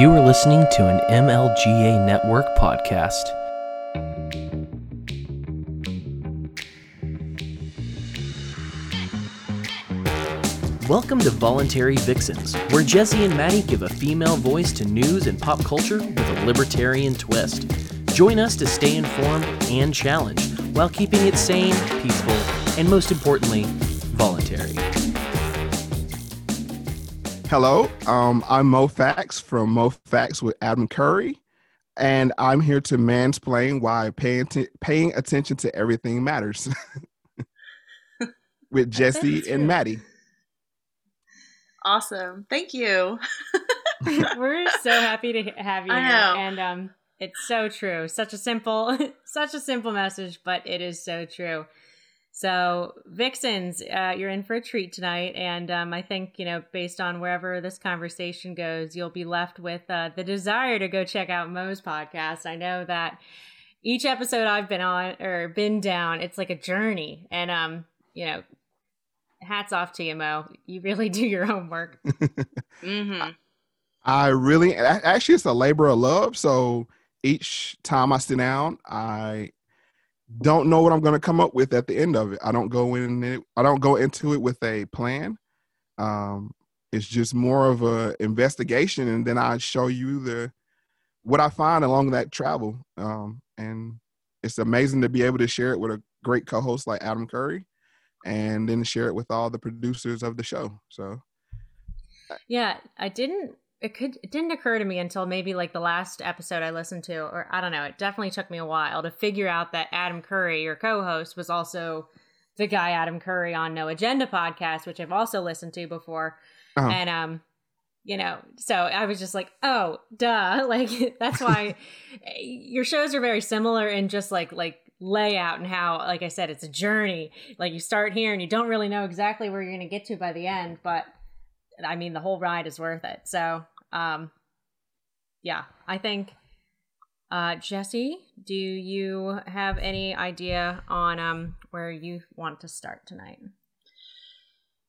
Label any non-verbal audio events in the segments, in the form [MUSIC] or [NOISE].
You are listening to an MLGA Network podcast. Welcome to Voluntary Vixens, where Jesse and Maddie give a female voice to news and pop culture with a libertarian twist. Join us to stay informed and challenged while keeping it sane, peaceful, and most importantly, voluntary. Hello, um, I'm Moe Factz from Moe Factz with Adam Curry, and I'm here to mansplain why paying t- paying attention to everything matters [LAUGHS] with [LAUGHS] Jesse and Maddie. Awesome. Thank you. [LAUGHS] We're so happy to have you I here. And um it's so true. Such a simple such a simple message, but it is so true. So, Vixens, uh, you're in for a treat tonight. And um, I think, you know, based on wherever this conversation goes, you'll be left with uh, the desire to go check out Mo's podcast. I know that each episode I've been on or been down, it's like a journey. And, um, you know, hats off to you, Mo. You really do your homework. [LAUGHS] hmm I really, actually, it's a labor of love. So each time I sit down, I don't know what I'm going to come up with at the end of it. I don't go in it. I don't go into it with a plan. Um, it's just more of a investigation, and then I show you the what I find along that travel. Um, and it's amazing to be able to share it with a great co-host like Adam Curry, and then share it with all the producers of the show. So Yeah, I didn't. It could. It didn't occur to me until maybe like the last episode I listened to, or I don't know. It definitely took me a while to figure out that Adam Curry, your co-host, was also the guy Adam Curry on No Agenda podcast, which I've also listened to before. Uh-huh. And um, you know, so I was just like, oh, duh. [LAUGHS] Like that's why [LAUGHS] your shows are very similar in just like like layout and how, like I said, it's a journey. Like you start here and you don't really know exactly where you're going to get to by the end, but I mean, the whole ride is worth it. So, um, yeah, I think, uh, Jesse, do you have any idea on, um, where you want to start tonight?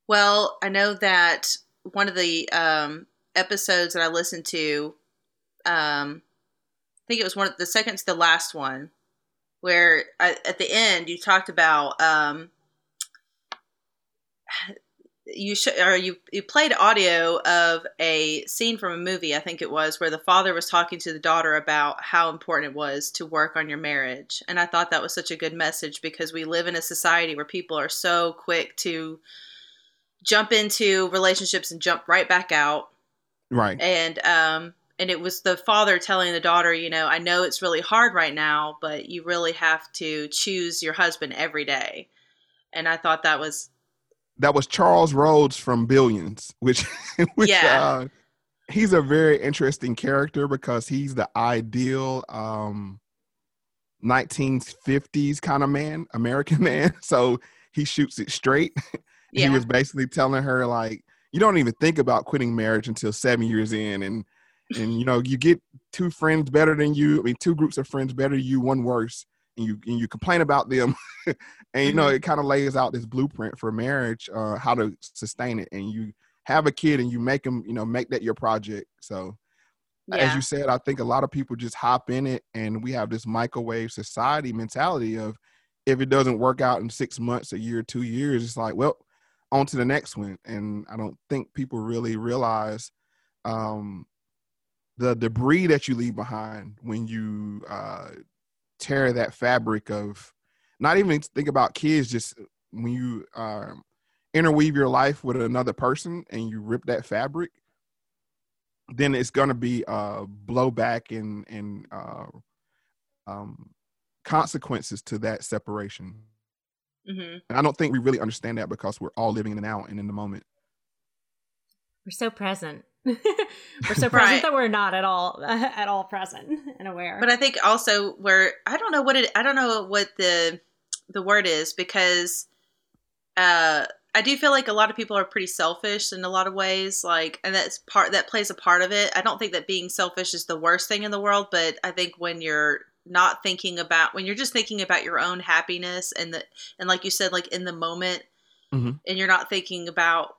Well, I know that one of the um, episodes that I listened to, um, I think it was one of the second to the last one, where I, at the end you talked about um, you sh- or you you played audio of a scene from a movie, I think it was, where the father was talking to the daughter about how important it was to work on your marriage, and I thought that was such a good message because we live in a society where people are so quick to jump into relationships and jump right back out. Right, and um and it was the father telling the daughter you know i know it's really hard right now but you really have to choose your husband every day. And i thought that was that was Charles Rhoades from Billions, which, [LAUGHS] which Yeah. uh, he's a very interesting character because he's the ideal um, 1950s kind of man, American [LAUGHS] man. So he shoots it straight. [LAUGHS] yeah He was basically telling her like, you don't even think about quitting marriage until seven years in, and and you know you get two friends better than you. I mean, two groups of friends better than you, one worse, and you and you complain about them, [LAUGHS] and you know Mhm. it kind of lays out this blueprint for marriage, uh, how to sustain it, and you have a kid and you make them, you know, make that your project. So as you said, I think a lot of people just hop in it, and we have this microwave society mentality of if it doesn't work out in six months, a year, two years, it's like, well, on to the next one. And I don't think people really realize um, the debris that you leave behind when you uh, tear that fabric of not even think about kids, just when you um, interweave your life with another person and you rip that fabric then it's going to be uh, blowback and and uh, um, consequences to that separation. hmm And I don't think we really understand that because we're all living in the now and in the moment. We're so present. [LAUGHS] we're so present Right. that we're not at all, [LAUGHS] at all present and aware. but i think also where i don't know what it i don't know what the the word is because uh I do feel like a lot of people are pretty selfish in a lot of ways, like, and that's part that plays a part of it. I don't think that being selfish is the worst thing in the world, but I think when you're not thinking about when you're just thinking about your own happiness and the and like you said, like in the moment, Mhm. and you're not thinking about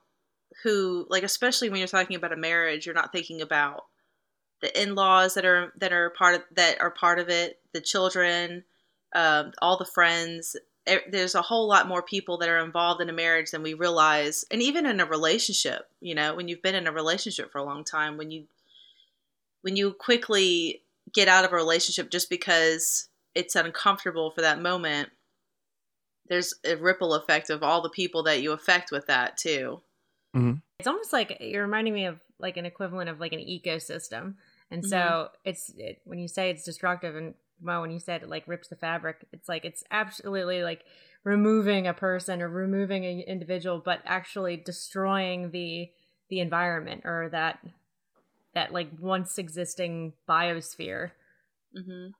who, like, especially when you're talking about a marriage, you're not thinking about the in-laws that are that are part of that are part of it, the children, um, all the friends. There's a whole lot more people that are involved in a marriage than we realize, and even in a relationship. You know, when you've been in a relationship for a long time, when you when you quickly get out of a relationship just because it's uncomfortable for that moment, there's a ripple effect of all the people that you affect with that too. It's almost like you're reminding me of like an equivalent of like an ecosystem. And so Mhm. it's it, when you say it's destructive and well, when you said it like rips the fabric, it's like it's absolutely like removing a person or removing an individual, but actually destroying the the environment or that that like once existing biosphere. Mm-hmm.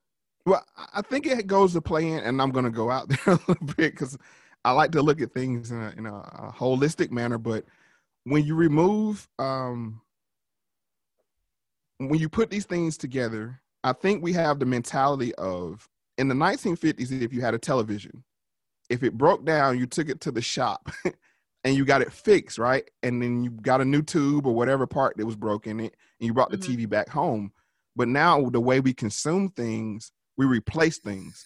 Well, I I think it goes to play in, and I'm going to go out [LAUGHS] there a little bit because I like to look at things in a, in a, a holistic manner. But when you remove, um, when you put these things together, I think we have the mentality of in the 1950s, if you had a television, if it broke down, you took it to the shop [LAUGHS] and you got it fixed, right? And then you got a new tube or whatever part that was broken, it, and you brought the Mhm. TV back home. But now the way we consume things, we replace things,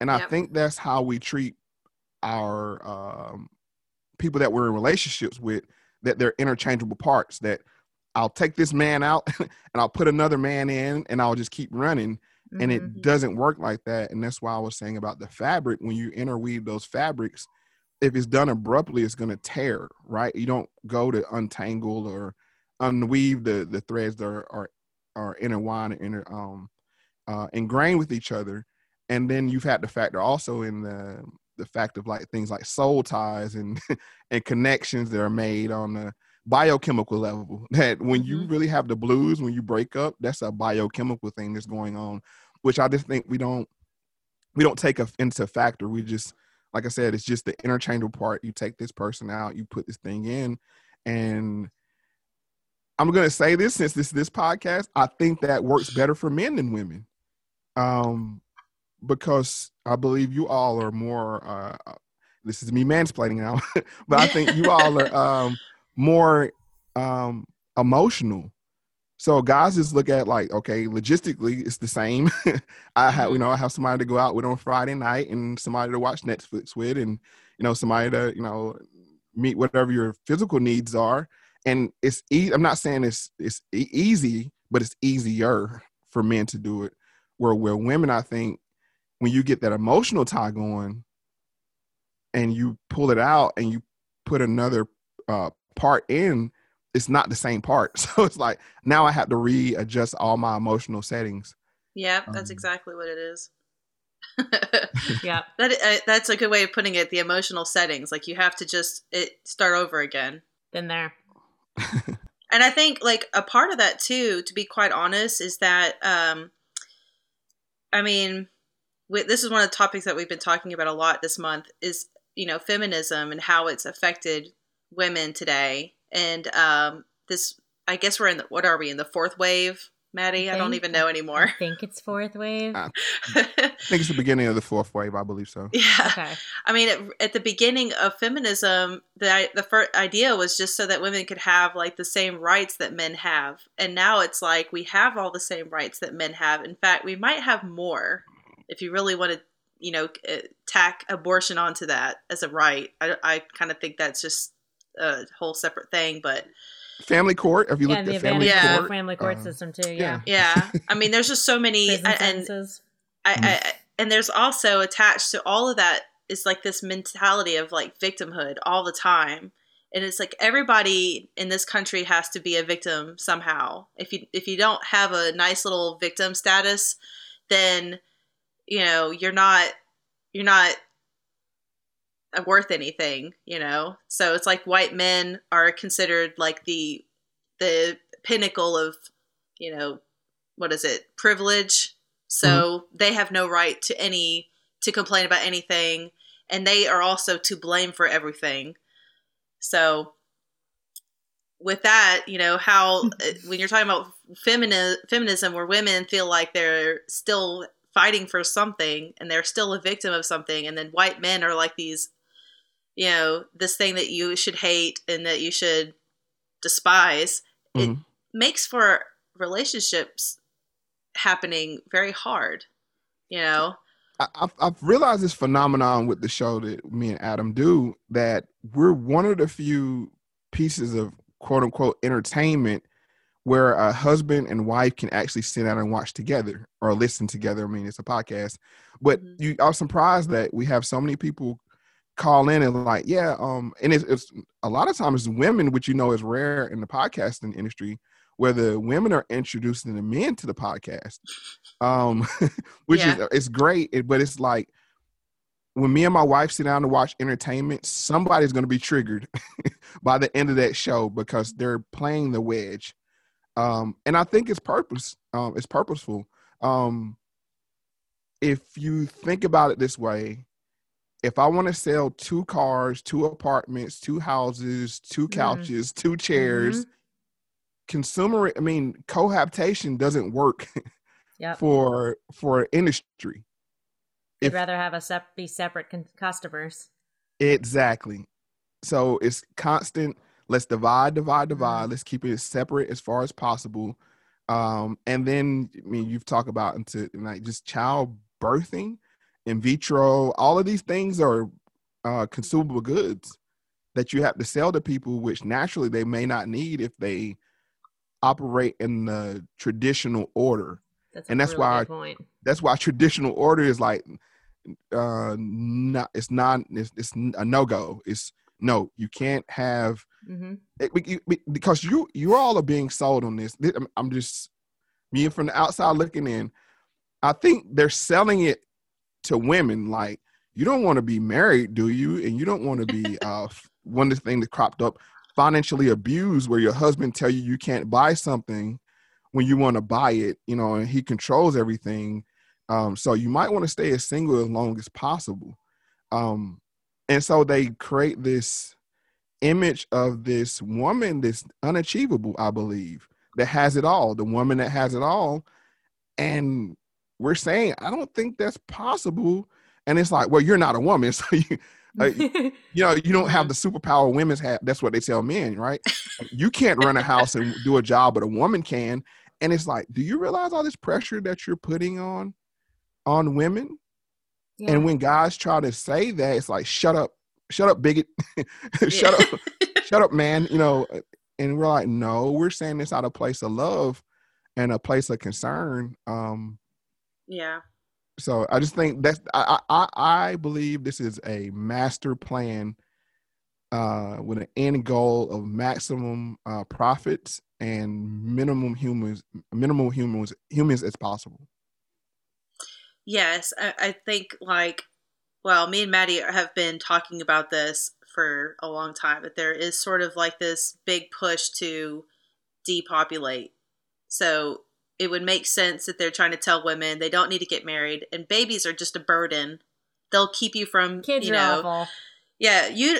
and I think that's how we treat our um, people that we're in relationships with. That they're interchangeable parts. That I'll take this man out [LAUGHS] and I'll put another man in, and I'll just keep running and it Mhm. doesn't work like that and that's why i was saying about the fabric when you interweave those fabrics if it's done abruptly it's going to tear right you don't go to untangle or unweave the the threads that are are, are intertwined and inter, um uh ingrained with each other and then you've had the factor also in the the fact of like things like soul ties and [LAUGHS] and connections that are made on the biochemical level [LAUGHS] that when you Mhm. really have the blues when you break up that's a biochemical thing that's going on which i just think we don't we don't take a, into factor. We just like i said it's just the interchangeable part. You take this person out you put this thing in and i'm going to say this since this this podcast i think that works better for men than women. Um because i believe you all are more uh this is me mansplaining now [LAUGHS] but i think you [LAUGHS] all are um more um emotional. So guys just look at like okay logistically it's the same. [LAUGHS] I have you know i have somebody to go out with on friday night and somebody to watch netflix with and you know somebody to you know meet whatever your physical needs are. And it's e- i'm not saying it's it's e- easy but it's easier for men to do it. Where where women i think when you get that emotional tie going and you pull it out and you put another uh, part in, it's not the same part. [LAUGHS] So it's like now I have to readjust all my emotional settings. Yeah, that's Um, exactly what it is. [LAUGHS] [LAUGHS] Yeah. that uh, that's a good way of putting it. The emotional settings, like you have to just it start over again. Been there. And I think like a part of that too, to be quite honest, is that um, I mean, we, this is one of the topics that we've been talking about a lot this month. Is you know feminism and how it's affected women today, and um, this. I guess we're in the what are we in the fourth wave, Maddie? I, don't even know anymore I think it's fourth wave. I [LAUGHS] think it's the beginning of the fourth wave, I believe so. yeah, Okay. I mean, at, at the beginning of feminism, the the first idea was just so that women could have like the same rights that men have, and now it's like we have all the same rights that men have. In fact, we might have more if you really want to, you know, uh, tack abortion onto that as a right. I, I kind of think that's just a whole separate thing, but Family court, if you Yeah, look and the at family advantage Yeah. court, family court uh, system too. yeah. Yeah. yeah, I mean, there's just so many, Prison and sentences. I, I and there's also attached to all of that is like this mentality of like victimhood all the time and it's like everybody in this country has to be a victim somehow if you if you don't have a nice little victim status then you know you're not you're not worth anything you know? So it's like white men are considered like the the pinnacle of you know what is it? Privilege. So they have no right to any to complain about anything. And they are also to blame for everything. So with that you know how uh, when you're talking about femini- feminism where women feel like they're still fighting for something and they're still a victim of something and then white men are like these you know this thing that you should hate and that you should despise it Mhm. makes for relationships happening very hard. You know, I've, I've realized this phenomenon with the show that me and Adam do that we're one of the few pieces of quote unquote entertainment where a husband and wife can actually sit down and watch together or listen together. I mean, it's a podcast, but Mhm. you are surprised that we have so many people call in and like, yeah, um, and it's, it's a lot of times women, which you know is rare in the podcasting industry, where the women are introducing the men to the podcast, um, [LAUGHS] which Yeah. is it's great, but it's like when me and my wife sit down to watch entertainment, somebody's going to be triggered [LAUGHS] by the end of that show because they're playing the wedge. Um, and I think it's purpose. Um, it's purposeful. Um, if you think about it this way, if I want to sell two cars, two apartments, two houses, two Mhm. couches, two chairs, consumer, I mean, cohabitation doesn't work [LAUGHS] Yep. for for industry. You'd if- rather have us sep- be separate con- customers. Exactly. So it's constant. Let's divide, divide, divide. Mhm. Let's keep it separate as far as possible. Um, and then I mean, you've talked about into like just child birthing, in vitro. All of these things are uh, consumable goods that you have to sell to people, which naturally they may not need if they operate in the traditional order. That's And a that's really why good point. That's why traditional order is like uh not it's not it's, it's a no-go it's no you can't have hmm it, you- because you you all are being sold on this. I'm, just me from the outside looking in i think they're selling it to women. Like you don't want to be married do you? And you don't want to be [LAUGHS] uh one of the things that cropped up financially abused where your husband tell you you can't buy something when you want to buy it you know and he controls everything. Um so you might want to stay as single as long as possible. Um and so they create this image of this woman that's unachievable, I believe, that has it all, the woman that has it all. And we're saying, I don't think that's possible. And it's like, well, you're not a woman. [LAUGHS] So you, uh, [LAUGHS] you know, you don't have the superpower women's have. That's what they tell men, right? [LAUGHS] you can't run a house and do a job, but a woman can. And it's like, do you realize all this pressure that you're putting on on women? yeah. And when guys try to say that, it's like, shut up, shut up, bigot, [LAUGHS] shut up, shut up, man. You know, [LAUGHS] and we're like, no, we're saying this out of place of love and a place of concern. Um, yeah. so I just think that's I I, I believe this is a master plan uh, with an end goal of maximum uh, profits and minimum humans, minimal humans, humans as possible. Yes, I, I think like, well, me and Maddie have been talking about this for a long time, but there is sort of like this big push to depopulate. So it would make sense that they're trying to tell women they don't need to get married, and babies are just a burden. They'll keep you from Kids you know, awful. yeah you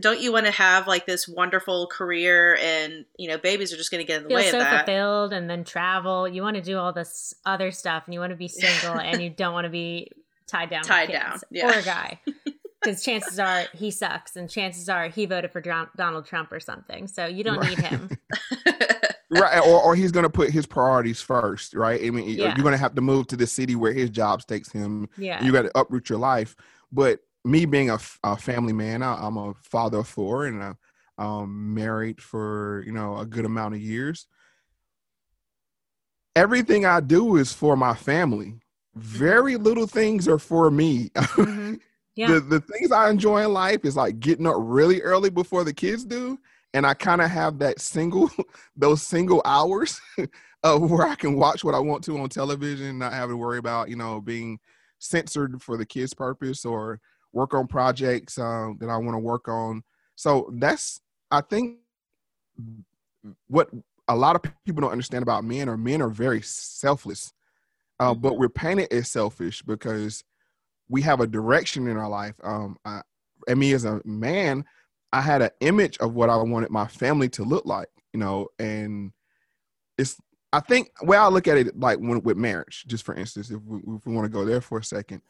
don't you want to have like this wonderful career and you know babies are just going to get in the Feel way so of that fulfilled and then travel. You want to do all this other stuff and you want to be single [LAUGHS] and you don't want to be tied down. with Tied down, yeah. Or a guy. [LAUGHS] Because chances are he sucks and chances are he voted for Don- Donald Trump or something. So you don't Right. need him. [LAUGHS] right or, or he's going to put his priorities first right i mean Yeah. you're going to have to move to the city where his job takes him Yeah. you got to uproot your life but me being a family man I, i'm a father of four and i'm um, married for you know a good amount of years everything i do is for my family very little things are for me Mhm. [LAUGHS] Yeah. the, the things i enjoy in life is like getting up really early before the kids do and i kind of have that single [LAUGHS] those single hours [LAUGHS] of where i can watch what i want to on television not having to worry about you know being censored for the kids purpose or work on projects um, that i want to work on so that's i think what a lot of people don't understand about men are men are very selfless uh, but we're painted as selfish because we have a direction in our life. Um, I, and me as a man, I had an image of what I wanted my family to look like, you know, and it's. I think way I look at it, like when, with marriage, just for instance, if we, if we want to go there for a second,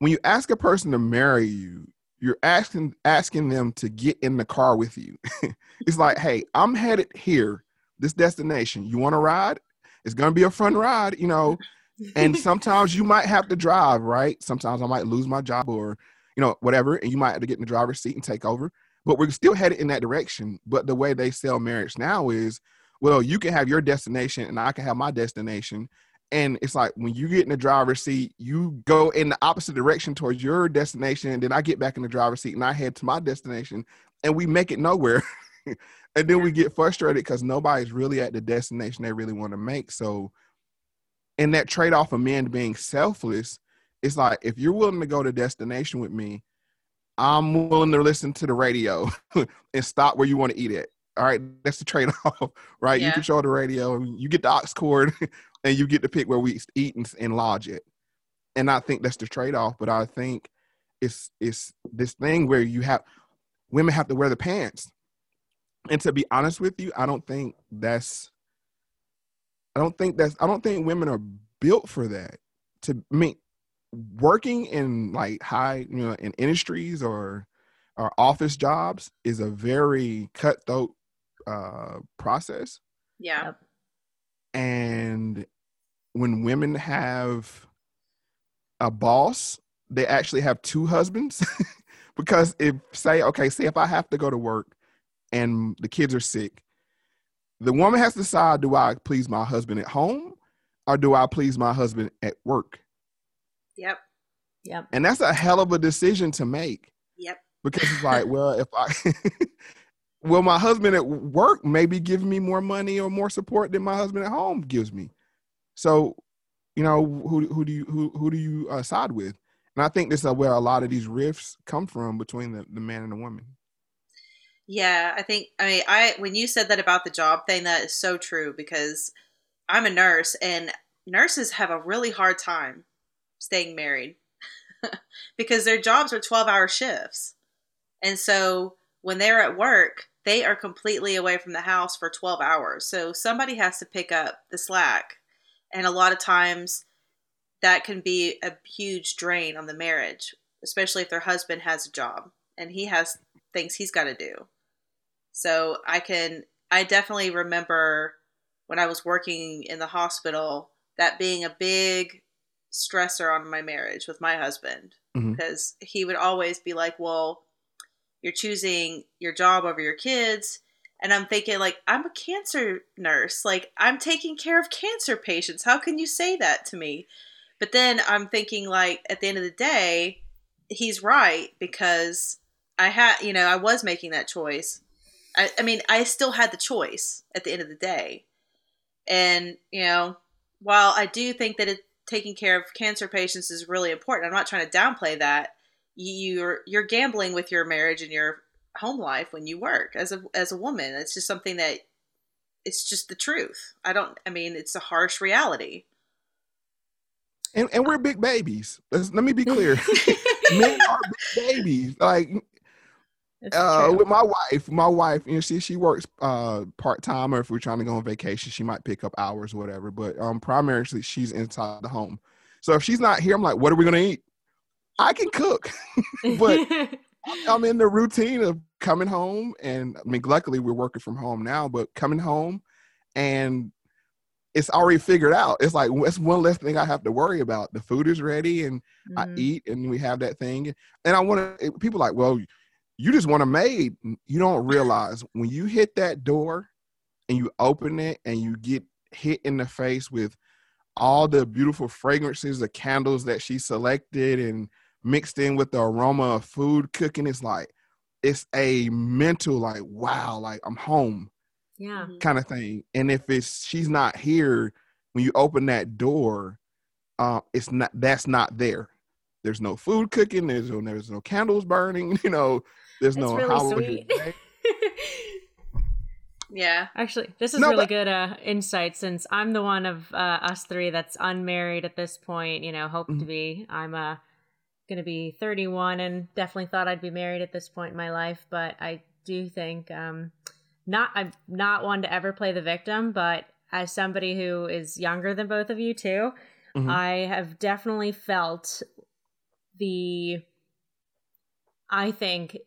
when you ask a person to marry you, you're asking asking them to get in the car with you. [LAUGHS] it's like, hey, I'm headed here, this destination. You want to ride? it's gonna be a fun ride, you know. And [LAUGHS] sometimes you might have to drive, right? Sometimes I might lose my job or you know whatever, and you might have to get in the driver's seat and take over. But we're still headed in that direction. But the way they sell marriage now is, well, you can have your destination and I can have my destination. And it's like when you get in the driver's seat, you go in the opposite direction towards your destination. And then I get back in the driver's seat and I head to my destination and we make it nowhere. [LAUGHS] and then we get frustrated because nobody's really at the destination they really want to make. So, in that trade off of men being selfless, it's like if you're willing to go to destination with me, I'm willing to listen to the radio [LAUGHS] and stop where you want to eat it. All right, that's the trade off, [LAUGHS] right? Yeah. You control the radio, you get the aux cord, [LAUGHS] and you get to pick where we eat and, and lodge it. And I think that's the trade off. But I think it's it's this thing where you have women have to wear the pants and to be honest with you, I don't think that's I don't think that's I don't think women are built for that. To I mean working in like high, you know, in industries or or office jobs is a very cutthroat uh process. Yeah. And when women have a boss, they actually have two husbands [LAUGHS] because if say okay, say if I have to go to work and the kids are sick, the woman has to decide do I please my husband at home or do I please my husband at work? Yep. Yep. And that's a hell of a decision to make. Yep. Because it's like, well, if I [LAUGHS] well, my husband at work maybe give me more money or more support than my husband at home gives me. So, you know, who who do you who who do you uh, side with? And I think this is where a lot of these rifts come from between the, the man and the woman. Yeah, I think I mean I when you said that about the job thing that is so true because I'm a nurse and nurses have a really hard time staying married [LAUGHS] because their jobs are 12-hour shifts. And so when they're at work, they are completely away from the house for 12 hours. So somebody has to pick up the slack. And a lot of times that can be a huge drain on the marriage, especially if their husband has a job and he has things he's got to do. So I can, I definitely remember when I was working in the hospital that being a big stressor on my marriage with my husband mm-hmm. because he would always be like, well, you're choosing your job over your kids. And I'm thinking, like, I'm a cancer nurse. Like, I'm taking care of cancer patients. How can you say that to me? But then I'm thinking, like, at the end of the day, he's right because I had, you know, I was making that choice. I, I mean, I still had the choice at the end of the day. And, you know, while I do think that it, taking care of cancer patients is really important, I'm not trying to downplay that. You're you're gambling with your marriage and your home life when you work as a as a woman. It's just something that it's just the truth. I don't. I mean, it's a harsh reality. And and we're big babies. Let's, let me be clear. [LAUGHS] [LAUGHS] Men are big babies. Like uh, with my wife, my wife, you know, she she works uh part time, or if we're trying to go on vacation, she might pick up hours or whatever. But um, primarily she's inside the home. So if she's not here, I'm like, what are we gonna eat? I can cook, [LAUGHS] but [LAUGHS] I'm in the routine of coming home, and I mean, luckily we're working from home now. But coming home, and it's already figured out. It's like it's one less thing I have to worry about. The food is ready, and mm-hmm. I eat, and we have that thing. And I want to. People like, well you just want a maid. You don't realize when you hit that door and you open it and you get hit in the face with all the beautiful fragrances, the candles that she selected and mixed in with the aroma of food cooking. It's like it's a mental like wow, like I'm home. Yeah. Mm-hmm. Kind of thing. And if it's she's not here when you open that door, uh, it's not that's not there. There's no food cooking, there's no there's no candles burning, [LAUGHS] you know, there's no really how sweet. [LAUGHS] yeah. Actually, this is no, really but- good uh, insight since I'm the one of uh, us three that's unmarried at this point. You know, hope mm-hmm. to be. I'm uh, going to be 31 and definitely thought I'd be married at this point in my life, but I do think um, not. I'm not one to ever play the victim, but as somebody who is younger than both of you too, mm-hmm. I have definitely felt the I think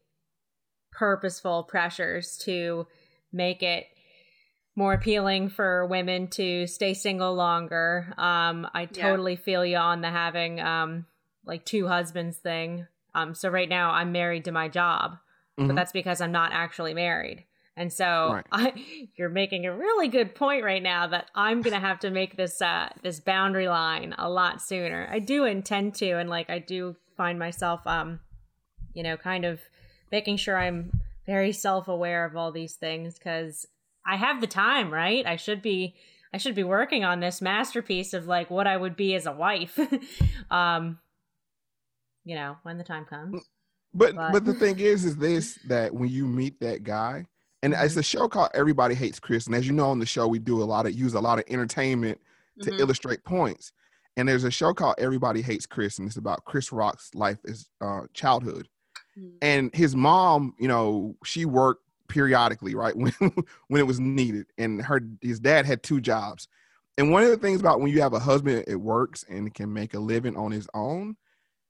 purposeful pressures to make it more appealing for women to stay single longer. Um, I Yeah. totally feel you on the having um like two husbands thing. Um, so right now I'm married to my job, but Mhm. that's because I'm not actually married. And so Right. I, [LAUGHS] you're making a really good point right now that I'm gonna have to make this uh, this boundary line a lot sooner. I do intend to, and like I do find myself, um, you know, kind of making sure I'm very self aware of all these things because I have the time, right? I should be I should be working on this masterpiece of like what I would be as a wife. [LAUGHS] um, you know, when the time comes. But But- but the thing is, is this that when you meet that guy, and Mm-hmm. it's a show called Everybody Hates Chris, and as you know on the show, we do a lot of use a lot of entertainment to Mhm. illustrate points. And there's a show called Everybody Hates Chris, and it's about Chris Rock's life as uh, childhood. Mhm. And his mom, you know, she worked periodically, right [LAUGHS] when when it was needed, and her his dad had two jobs. And one of the things about when you have a husband, it works and can make a living on his own.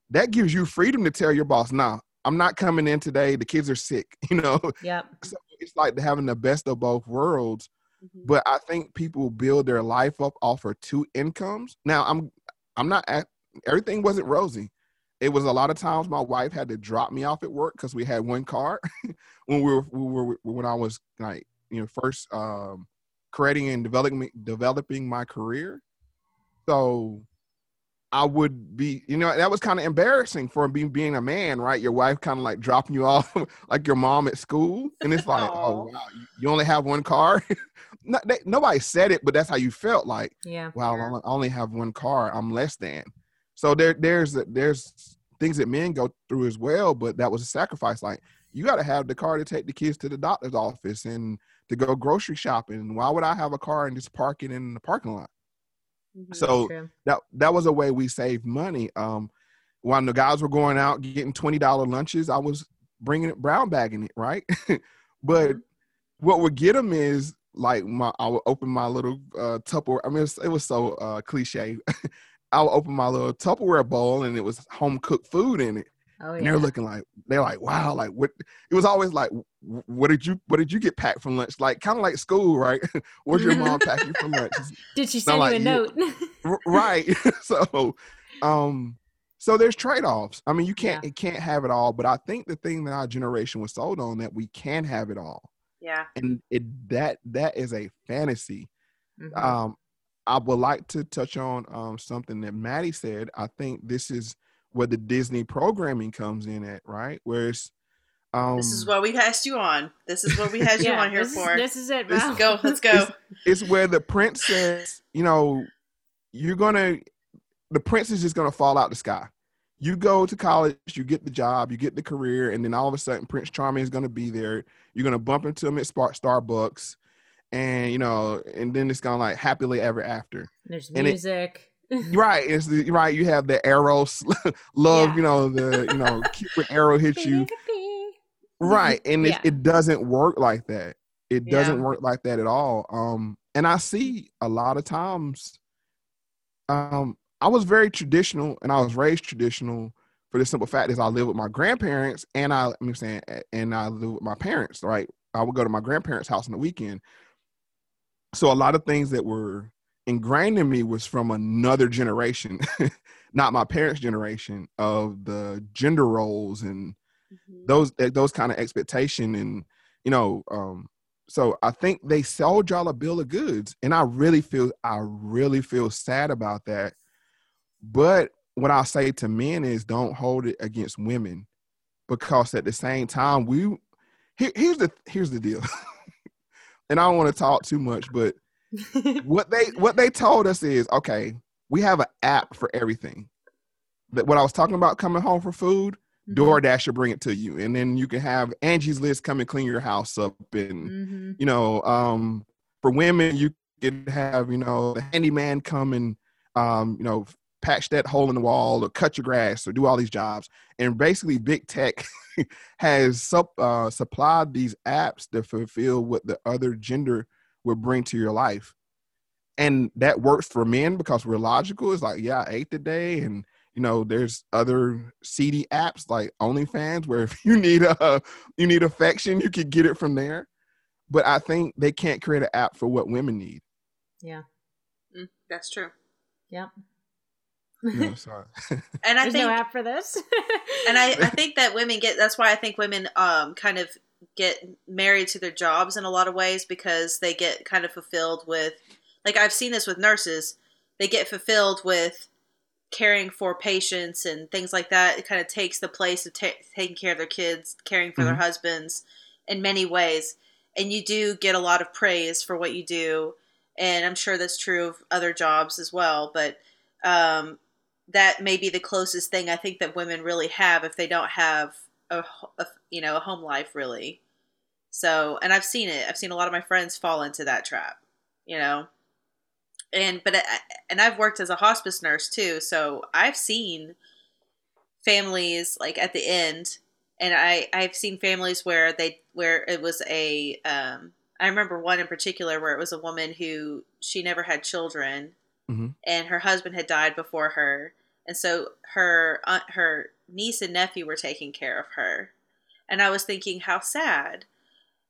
That gives you freedom to tell your boss, "Nah, I'm not coming in today. The kids are sick." [LAUGHS] You know, Yep. so it's like having the best of both worlds Mhm. but I think people build their life up off of two incomes. Now I'm I'm not at everything wasn't rosy. It was a lot of times my wife had to drop me off at work because we had one car [LAUGHS] when we were, we were when I was like you know first um, creating and developing developing my career. So I would be you know that was kind of embarrassing for being being a man, right? Your wife kind of like dropping you [LAUGHS] off like your mom at school, and it's like, oh wow, you- only have one car. [LAUGHS] no, they, nobody said it, but that's how you felt. Like, Yeah. wow, Yeah. I only- I only have one car. I'm less than. So there, there's there's things that men go through as well, but that was a sacrifice. Like, you got to have the car to take the kids to the doctor's office and to go grocery shopping. Why would I have a car and just park it in the parking lot? Mhm. So that that was a way we saved money. Um, when the guys were going out getting twenty dollar lunches, I was bringing it brown bagging it, right? [LAUGHS] but Mhm. what would get them is like my I would open my little uh Tupperware. I mean, it was, it was so uh, cliche. [LAUGHS] I would open my little Tupperware bowl and it was home cooked food in it, Oh yeah. and they're looking like they're like, wow, like what? It was always like, what did you what did you get packed from lunch? Like kind of like school, right? [LAUGHS] What's your mom pack you for lunch? [LAUGHS] Did she send like you a note? R- [LAUGHS] right so um so there's trade-offs i mean you can't Yeah. it can't have it all but i think the thing that our generation was sold on that we can have it all yeah. and it that that is a fantasy Mhm. um i would like to touch on um something that maddie said i think this is where the disney programming comes in at right where it's um This is what we asked you on. This is what we had you yeah, on here this for. Is, this is it. This- Let's go. Let's go. it's where the prince says, you know, you're gonna the prince is just gonna fall out the sky. You go to college, you get the job, you get the career, and then all of a sudden Prince Charming is gonna be there. You're gonna bump into him at Spark Starbucks, and you know, and then it's gonna like happily ever after. There's and it- music. [LAUGHS] Right. It's the, right. You have the arrows [LAUGHS] love, Yeah. you know, the you know, [LAUGHS] Cupid arrow hits you. Right. And Yeah. it, it doesn't work like that. It doesn't work like that at all. Um, and I see a lot of times, um, I was very traditional and I was raised traditional for the simple fact is I live with my grandparents and I, I'm saying, and I live with my parents, right? I would go to my grandparents' house on the weekend. So a lot of things that were ingrained in me was from another generation, [LAUGHS] not my parents' generation of the gender roles and Mhm. those those kind of expectation. And you know um so i think they sold y'all a bill of goods and i really feel i really feel sad about that. But what i say to men is don't hold it against women because at the same time we here, here's the here's the deal [LAUGHS] and i don't want to talk too much but [LAUGHS] what they what they told us is okay we have an app for everything that what i was talking about coming home for food Mm-hmm. DoorDash will bring it to you, and then you can have Angie's List come and clean your house up, and hmm you know, um, for women you could have you know the handyman come and um, you know patch that hole in the wall or cut your grass or do all these jobs, and basically big tech [LAUGHS] has sup, uh, supplied these apps to fulfill what the other gender would bring to your life, and that works for men because we're logical. It's like yeah, I ate today and you know there's other seedy apps like onlyfans where [LAUGHS] if you need a you need affection you can get it from there but I think they can't create an app for what women need. Yeah. Mm, that's true. Yep. No, [LAUGHS] sorry. And I There's think no app for this. [LAUGHS] and I, I think that women get that's why I think women um kind of get married to their jobs in a lot of ways because they get kind of fulfilled with like I've seen this with nurses they get fulfilled with caring for patients and things like that it kind of takes the place of ta- taking care of their kids caring for their Mhm. husbands in many ways and you do get a lot of praise for what you do and I'm sure that's true of other jobs as well but um that may be the closest thing I think that women really have if they don't have a you know a home life really. So, and I've seen it. I've seen a lot of my friends fall into that trap, you know. And but I, and I've worked as a hospice nurse too, so I've seen families like at the end and I I've seen families where they where it was a um I remember one in particular where it was a woman who she never had children Mhm. and her husband had died before her and so her uh, her niece and nephew were taking care of her and I was thinking how sad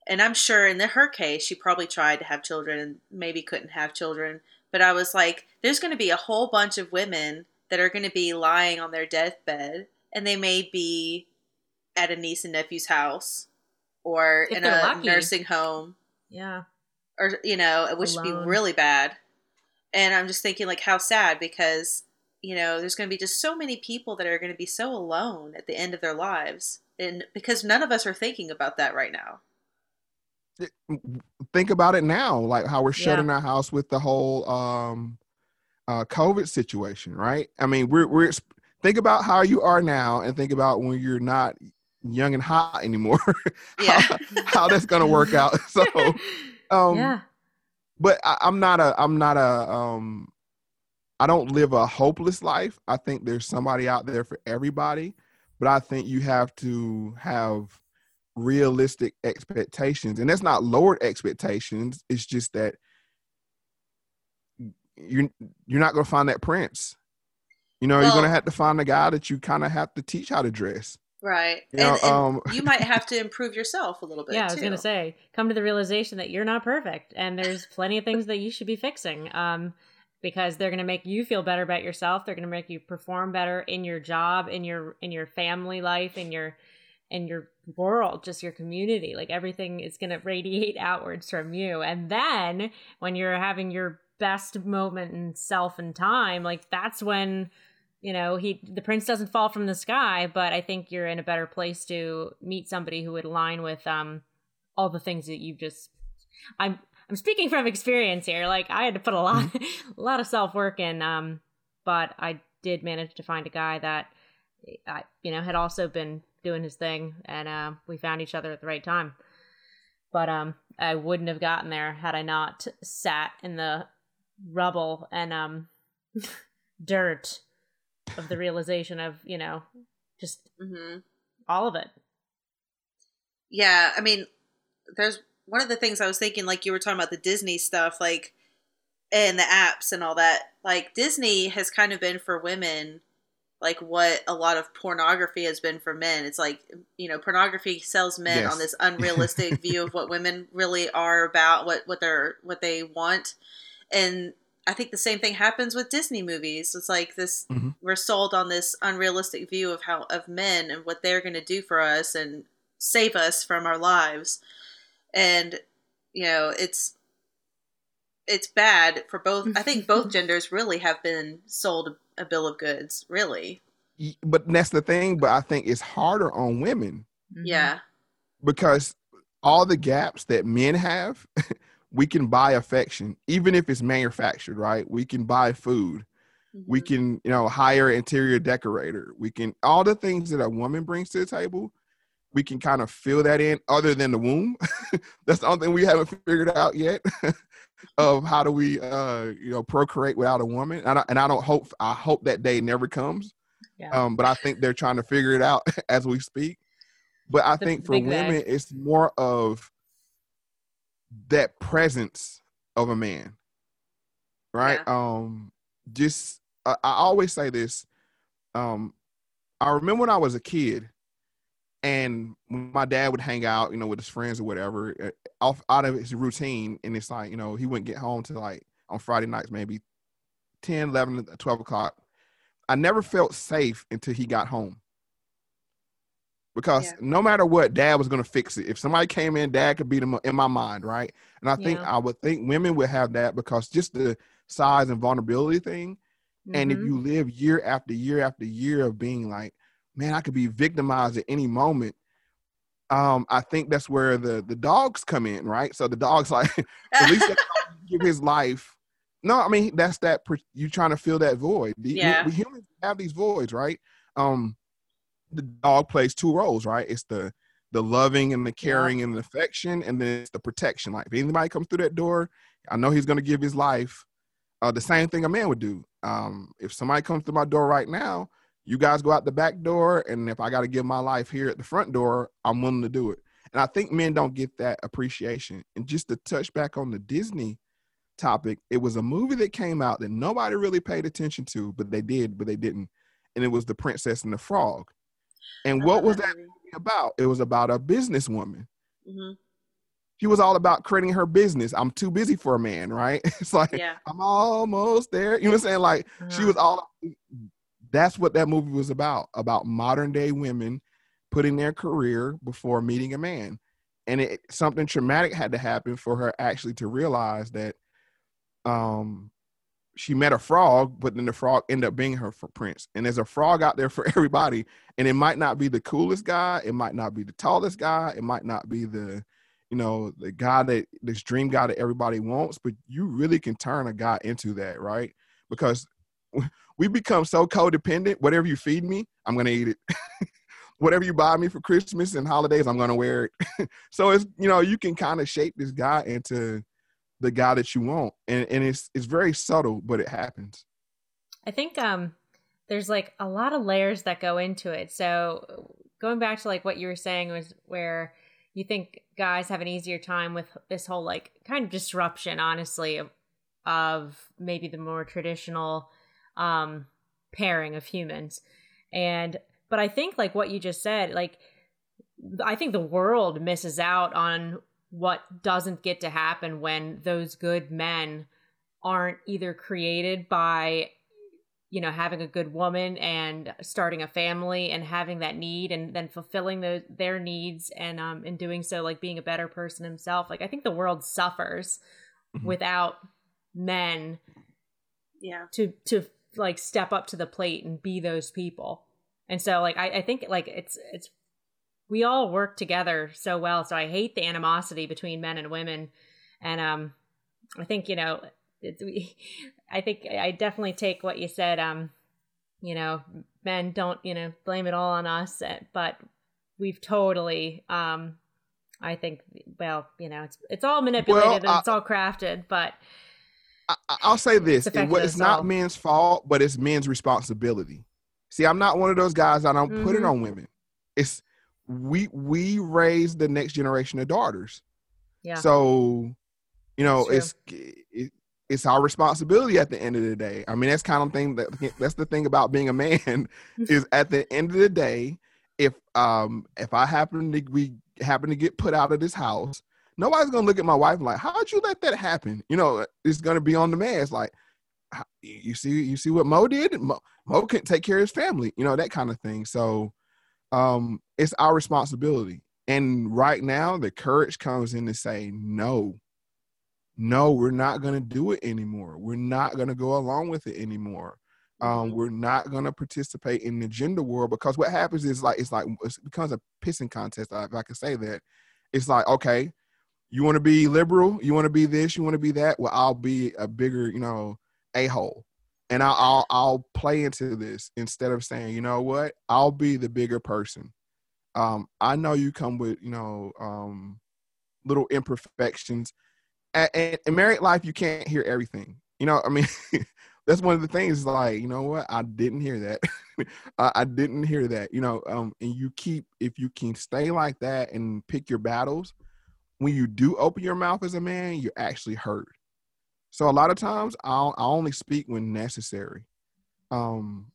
and I'm sure in the, her case she probably tried to have children and maybe couldn't have children but I was like there's going to be a whole bunch of women that are going to be lying on their deathbed and they may be at a niece and nephew's house or If in a lucky. nursing home yeah. or you know which would be really bad and i'm just thinking like how sad because you know there's going to be just so many people that are going to be so alone at the end of their lives and because none of us are thinking about that right now Think about it now, like how we're Yeah. shutting our house with the whole um, uh, COVID situation, right? I mean, we're we're think about how you are now, and think about when you're not young and hot anymore. [LAUGHS] Yeah. how, how that's gonna work out. [LAUGHS] So, [LAUGHS] um, yeah. But I, I'm not a I'm not a um I don't live a hopeless life. I think there's somebody out there for everybody, but I think you have to have realistic expectations. And that's not lowered expectations. It's just that you're you're not gonna find that prince. You know, you're gonna have to find a guy that you kind of have to teach how to dress. Right You know, and, and um, you might have to improve yourself a little bit [LAUGHS] yeah, I was gonna say, come to the realization that you're not perfect, and there's plenty of things that you should be fixing. Um, because they're gonna make you feel better about yourself. They're gonna make you perform better in your job, in your in your family life, in your in your world, just your community. Like everything is gonna radiate outwards from you. And then when you're having your best moment in self and time, like that's when you know he the prince doesn't fall from the sky but i think you're in a better place to meet somebody who would align with um all the things that you've just i'm i'm speaking from experience here. Like i had to put a lot a [LAUGHS] lot of self work in um but i did manage to find a guy that i you know had also been doing his thing and uh, we found each other at the right time. But um i wouldn't have gotten there had i not sat in the rubble and um [LAUGHS] dirt of the realization of you know just hmm all of it Yeah, I mean, there's one of the things I was thinking, like you were talking about the Disney stuff, like, and the apps and all that. Like, Disney has kind of been for women, like what a lot of pornography has been for men. It's like, you know, pornography sells men Yes. on this [LAUGHS] unrealistic view of what women really are about, what what they're what they want, and I think the same thing happens with Disney movies. It's like this Mhm. we're sold on this unrealistic view of how of men and what they're going to do for us and save us from our lives. And you know, it's it's bad for both. I think both [LAUGHS] genders really have been sold a bill of goods, really. But that's the thing. But I think it's harder on women Mm-hmm. Yeah. because all the gaps that men have, [LAUGHS] we can buy affection, even if it's manufactured, right? We can buy food. We Mhm. can, you know, hire an interior decorator. We can all the things that a woman brings to the table. We can kind of fill that in, other than the womb. [LAUGHS] That's the only thing we haven't figured out yet. [LAUGHS] of how do we, uh, you know, procreate without a woman? And I, and I don't hope I hope that day never comes. Yeah. Um, but I think they're trying to figure it out [LAUGHS] as we speak. But I The think for women, bag. it's more of that presence of a man, right? Um, just I, I always say this. Um, I remember when I was a kid, And when my dad would hang out, you know, with his friends or whatever, uh, off out of his routine, and it's like, you know, he wouldn't get home till like on Friday nights, maybe 10, 11, 12 o'clock. I never felt safe until he got home. Because Yeah. no matter what, dad was going to fix it. If somebody came in, dad could beat them in my mind, right? And I think Yeah. I would think women would have that because just the size and vulnerability thing. And if Mhm. you live year after year after year of being like, man, I could be victimized at any moment. Um, I think that's where the the dogs come in, right? So the dogs [LAUGHS] like at least [LAUGHS] give his life. No, I mean that's that you trying to fill that void. The- we- Yeah. we, humans have these voids, right? Um, the dog plays two roles, right? It's the the loving and the caring and the affection, and then it's the protection. Like if anybody comes through that door, I know he's gonna give his life. Uh, the same thing a man would do. Um, if somebody comes through my door right now, you guys go out the back door, and if I got to give my life here at the front door, I'm willing to do it. And I think men don't get that appreciation. And just to touch back on the Disney topic, it was a movie that came out that nobody really paid attention to, but they did, but they didn't. And it was The Princess and the Frog. And I what was that movie. about? It was about a businesswoman. Mhm. She was all about creating her business. I'm too busy for a man, right? [LAUGHS] It's like Yeah. I'm almost there. You know what I'm saying? Like she Uh-huh. was all that's what that movie was about about modern day women putting their career before meeting a man and it something traumatic had to happen for her actually to realize that um she met a frog but then the frog ended up being her prince and there's a frog out there for [LAUGHS] everybody and it might not be the coolest guy it might not be the tallest guy it might not be the you know the guy that this dream guy that everybody wants but you really can turn a guy into that right because [LAUGHS] we become so codependent. Whatever you feed me, I'm gonna eat it. [LAUGHS] Whatever you buy me for Christmas and holidays, I'm gonna wear it. so it's you know you can kind of shape this guy into the guy that you want, and and it's it's very subtle, but it happens. I think um there's like a lot of layers that go into it. So going back to like what you were saying was where you think guys have an easier time with this whole like kind of disruption, honestly, of, of maybe the more traditional um pairing of humans. And but I think like what you just said, like I think the world misses out on what doesn't get to happen when those good men aren't either created by you know having a good woman and starting a family and having that need and then fulfilling those their needs and um in doing so like being a better person himself like i think the world suffers Mhm. without men Yeah. to to like step up to the plate and be those people and so like I, I think like it's it's we all work together so well so i hate the animosity between men and women and um i think you know it's, we, i think i definitely take what you said um you know men don't you know blame it all on us eh, but we've totally um i think well you know it's it's all manipulated Well, and I- it's all crafted but I, I- I'll say this: It's it, it's not men's fault, but it's men's responsibility. See, I'm not one of those guys. I don't put it Mhm. on women. It's we we raise the next generation of daughters. yeah So, you know, It's it's it, it's our responsibility at the end of the day. I mean, that's kind of thing that that's the thing about being a man [LAUGHS] is at the end of the day, if um if I happen to we happen to get put out of this house, nobody's gonna look at my wife like, how'd you let that happen? You know, it's gonna be on the man. It's like, you see, you see what Moe did. Moe, Moe couldn't take care of his family. You know that kind of thing. So, um, it's our responsibility. And right now, the courage comes in to say, no, no, we're not going to do it anymore. We're not going to go along with it anymore. Um, we're not going to participate in the gender war because what happens is like, it's like, it becomes a pissing contest, if I can say that. It's like, okay, you want to be liberal, you want to be this, you want to be that. Well, I'll be a bigger, you know, a hole and I'll, I'll I'll play into this instead of saying, you know what, I'll be the bigger person. Um, I know you come with you know um, little imperfections. And in married life, you can't hear everything. You know, I mean, [LAUGHS] that's one of the things. Like, you know what, I didn't hear that. [LAUGHS] I, I didn't hear that. You know, um, and you keep if you can stay like that and pick your battles. When you do open your mouth as a man, you're actually heard. So a lot of times I'll I only speak when necessary. Um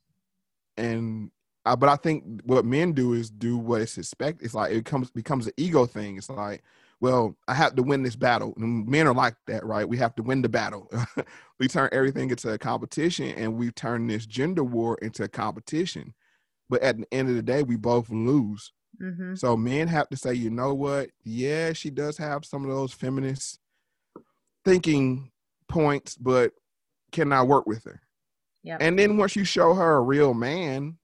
and uh, but I think what men do is do what it's expected. It's like it comes becomes an ego thing. It's like, well, I have to win this battle. And men are like that, right? We have to win the battle. [LAUGHS] we turn everything into a competition, and we turn this gender war into a competition. But at the end of the day, we both lose. Mm-hmm. So men have to say, you know what? Yeah, she does have some of those feminist thinking points, but can I work with her? Yep. And then once you show her a real man,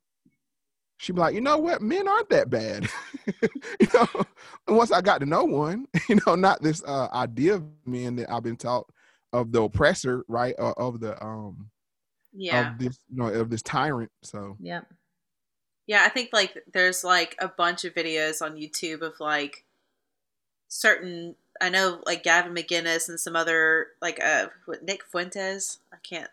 she'd be like, you know what, men aren't that bad. [LAUGHS] you know, and once I got to know one, [LAUGHS] you know, not this uh, idea of men that I've been taught of the oppressor, right? Or of the um Yeah. of this, you know, of this tyrant. So Yep. Yeah, I think like there's like a bunch of videos on YouTube of like certain I know like Gavin McInnes and some other like uh Nick Fuentes, I can't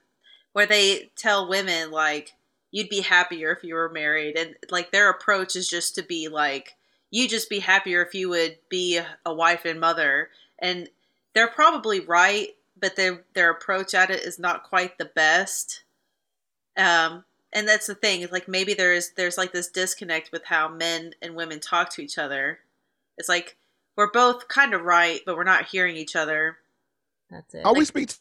where they tell women like you'd be happier if you were married. And like their approach is just to be like you just be happier if you would be a wife and mother. And they're probably right but their their approach at it is not quite the best. Um and that's the thing is like maybe there's there's like this disconnect with how men and women talk to each other. It's like we're both kind of right but we're not hearing each other. That's it. oh, we speak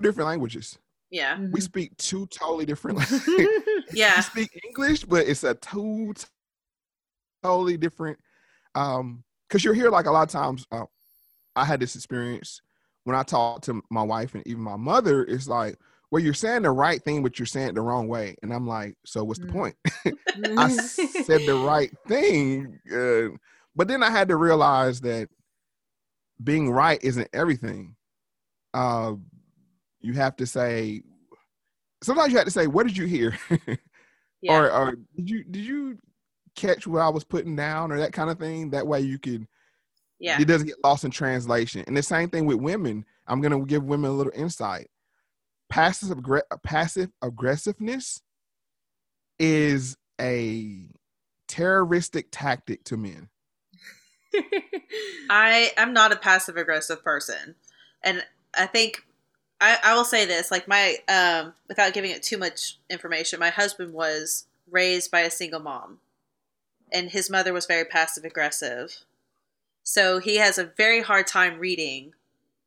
different languages. Yeah We speak two totally different languages. [LAUGHS] Yeah. We speak English, but it's a two totally different. Um, because you're here like a lot of times. Uh, I had this experience when I talked to my wife and even my mother. It's like, well, you're saying the right thing, but you're saying it the wrong way, and I'm like, so what's the Mm. point? [LAUGHS] I said the right thing, uh, but then I had to realize that being right isn't everything. Uh, you have to say. Sometimes you have to say, "What did you hear?" [LAUGHS] yeah or, or did you did you catch what I was putting down or that kind of thing? That way you can yeah it doesn't get lost in translation. And the same thing with women. I'm gonna give women a little insight. Passive aggre- passive aggressiveness is a terroristic tactic to men. [LAUGHS] I I'm not a passive aggressive person, and I think I, I will say this like my um without giving it too much information. My husband was raised by a single mom, and his mother was very passive aggressive, so he has a very hard time reading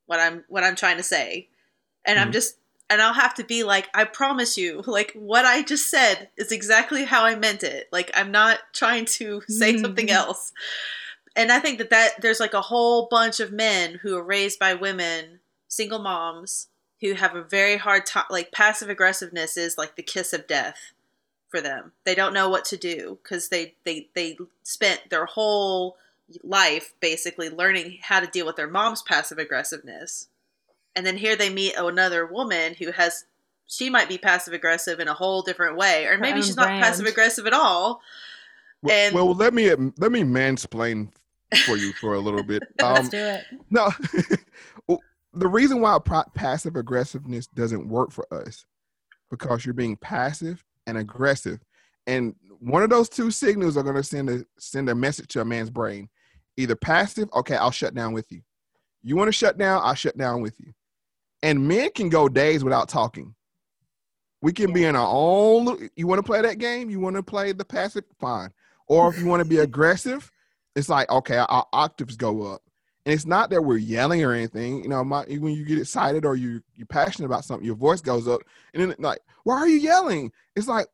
what I'm what I'm trying to say, and I'm Mhm. just and I'll have to be like, I promise you, [LAUGHS] like what I just said is exactly how I meant it. Like I'm not trying to [LAUGHS] say something Mhm. else and I think that that there's like a whole bunch of men who are raised by women, single moms, who have a very hard time. Like passive aggressiveness is like the kiss of death for them. They don't know what to do because they they they spent their whole life basically learning how to deal with their mom's passive aggressiveness, and then here they meet another woman who has. She might be passive aggressive in a whole different way, or maybe own she's not passive aggressive at all. Well, And- well, let me let me mansplain for you for a little bit. [LAUGHS] Let's Um, do it. No, [LAUGHS] Well, the reason why pro- passive aggressiveness doesn't work for us because you're being passive and aggressive, and one of those two signals are going to send a send a message to a man's brain. Either passive, okay, I'll shut down with you. You want to shut down, I'll shut down with you. And men can go days without talking. We can be in our own. You want to play that game? You want to play the passive? Fine. Or if you want to be [LAUGHS] aggressive, it's like okay, our octaves go up. And it's not that we're yelling or anything. You know, my, when you get excited or you you're passionate about something, your voice goes up, and then like, why are you yelling? It's like,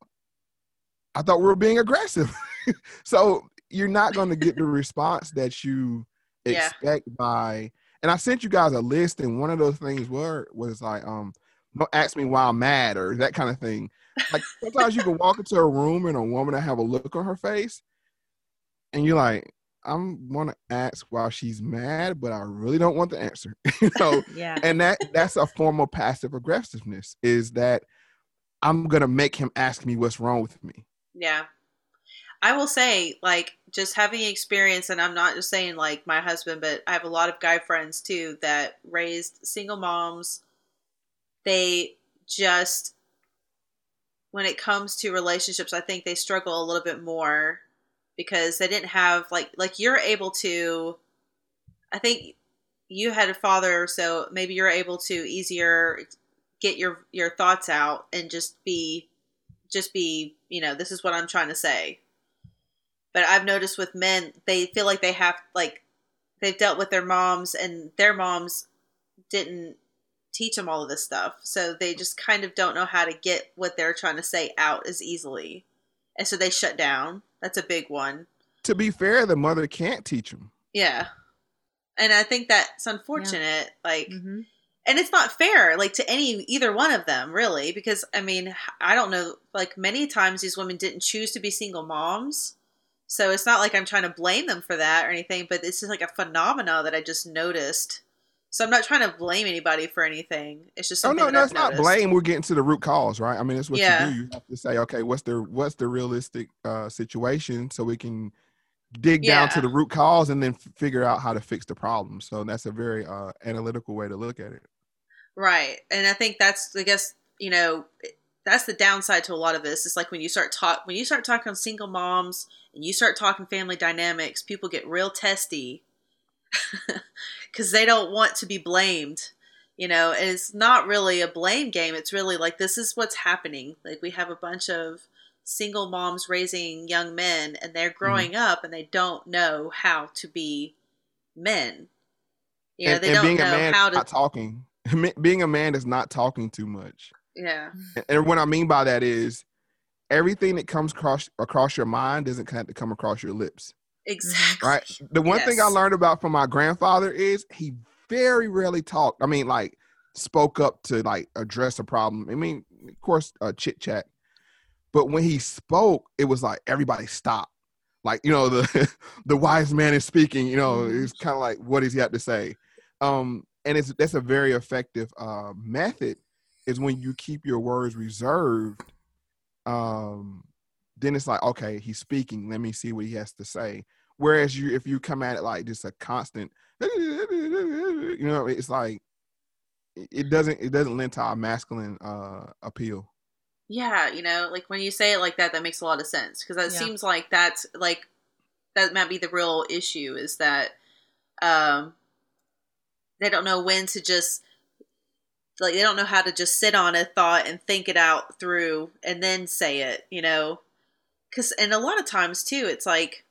I thought we were being aggressive. [LAUGHS] so you're not going to get the response that you Yeah. expect by. And I sent you guys a list, and one of those things were was like, um, don't ask me why I'm mad or that kind of thing. Like sometimes you can walk into a room and a woman that have a look on her face, and you're like, I'm want to ask why she's mad, but I really don't want the answer. [LAUGHS] you know, [LAUGHS] Yeah. and that that's a form of passive aggressiveness. Is that I'm gonna make him ask me what's wrong with me. Yeah. I will say, like, just having experience, and I'm not just saying like my husband, but I have a lot of guy friends too that raised single moms. They just, when it comes to relationships, I think they struggle a little bit more because they didn't have like like you're able to. I think you had a father, so maybe you're able to easier get your your thoughts out and just be just be, you know, this is what I'm trying to say. But I've noticed with men, they feel like they have like they've dealt with their moms and their moms didn't teach them all of this stuff. So they just kind of don't know how to get what they're trying to say out as easily. And so they shut down. That's a big one. To be fair, the mother can't teach them. Yeah. And I think that's unfortunate. Like, Mm-hmm. and it's not fair, like, to any, either one of them, really, because, I mean, I don't know, like, many times these women didn't choose to be single moms. So it's not like I'm trying to blame them for that or anything, but it's just like a phenomena that I just noticed. So I'm not trying to blame anybody for anything. It's just Oh something no, that no, I've it's not blame. We're getting to the root cause, right? I mean, that's what Yeah. you do. You have to say, okay, what's the what's the realistic uh, situation, so we can dig down to the root cause and then f- figure out how to fix the problem. So that's a very uh, analytical way to look at it. Right. And I think that's I guess, you know, that's the downside to a lot of this. It's like when you start talk when you start talking on single moms and you start talking family dynamics, people get real testy [LAUGHS] cuz they don't want to be blamed. You know, and it's not really a blame game. It's really like this is what's happening. Like we have a bunch of single moms raising young men and they're mm-hmm. growing up and they don't know how to be men. You know, and they and don't being know a man how to not talking. [LAUGHS] Being a man is not talking too much. yeah. And what I mean by that is everything that comes across across your mind doesn't have to come across your lips. Exactly. Right. The one thing I learned about from my grandfather is he very rarely talked. I mean, like spoke up to like address a problem. I mean, of course, uh, chit chat. But when he spoke, it was like everybody stopped. Like you know, the [LAUGHS] the wise man is speaking. You know, Mhm. it's kind of like what does he have to say? Um, and it's that's a very effective uh, method. Is when you keep your words reserved. Um, then it's like okay, he's speaking. Let me see what he has to say. Whereas you, if you come at it like just a constant, [LAUGHS] you know, it's like it- it doesn't it doesn't lend to our masculine uh appeal. Yeah, you know, like when you say it like that, that makes a lot of sense because that Yeah. seems like that's like that might be the real issue is that um they don't know when to just like they don't know how to just sit on a thought and think it out through and then say it, you know. Cuz and a lot of times too, it's like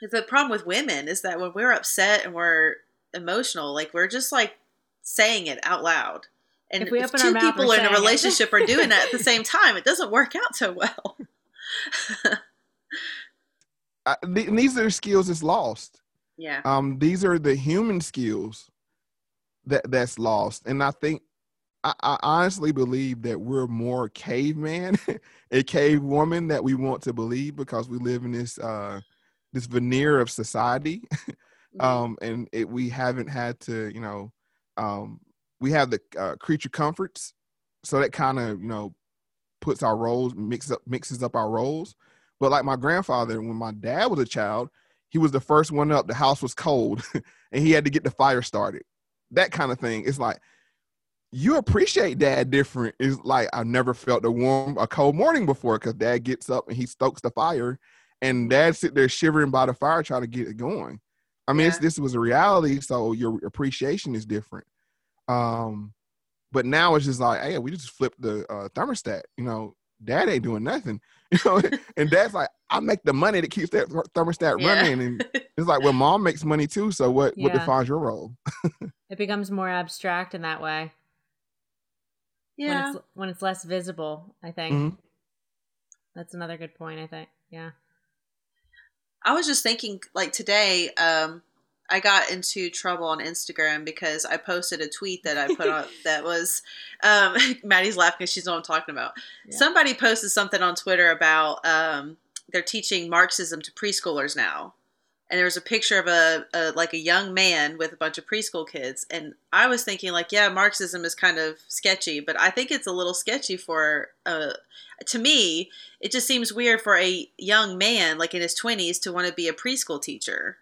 the problem with women is that when we're upset and we're emotional, like we're just like saying it out loud. And If if, open two mouth, people we're in a relationship are doing that at the same [LAUGHS] time, it doesn't work out so well. I, th- these are skills that's lost. yeah. Um, these are the human skills that that's lost, and I think I, I honestly believe that we're more caveman, [LAUGHS] a cave woman that we want to believe because we live in this uh this veneer of society. [LAUGHS] Mhm. um and it, we haven't had to you know um we have the uh, creature comforts. So that kind of you know puts our roles mix up mixes up our roles. But like my grandfather when my dad was a child he was the first one up. The house was cold [LAUGHS] and he had to get the fire started. That kind of thing. It's like you appreciate dad different it's like i've never felt a warm a cold morning before because dad gets up and he stokes the fire and dad sit there shivering by the fire trying to get it going I mean, it's, Yeah. this was a reality, so your appreciation is different. Um, but now it's just like, hey, we just flipped the uh, thermostat. You know, dad ain't doing nothing. [LAUGHS] You know, and dad's like, I make the money that keeps that thermostat Yeah. running, and it's like, well, mom makes money too. So what? What defines your role? [LAUGHS] It becomes more abstract in that way when yeah. it's when it's less visible. I think Mhm. that's another good point. I think, yeah. I was just thinking, like today, um, I got into trouble on Instagram because I posted a tweet that I put on [LAUGHS] that was, um, [LAUGHS] Maddie's laughing because she's know what I'm talking about. Yeah. Somebody posted something on Twitter about um, they're teaching Marxism to preschoolers now, and there was a picture of a, a like a young man with a bunch of preschool kids, and I was thinking like, yeah, Marxism is kind of sketchy, but I think it's a little sketchy for uh, to me it just seems weird for a young man like in his 20s to want to be a preschool teacher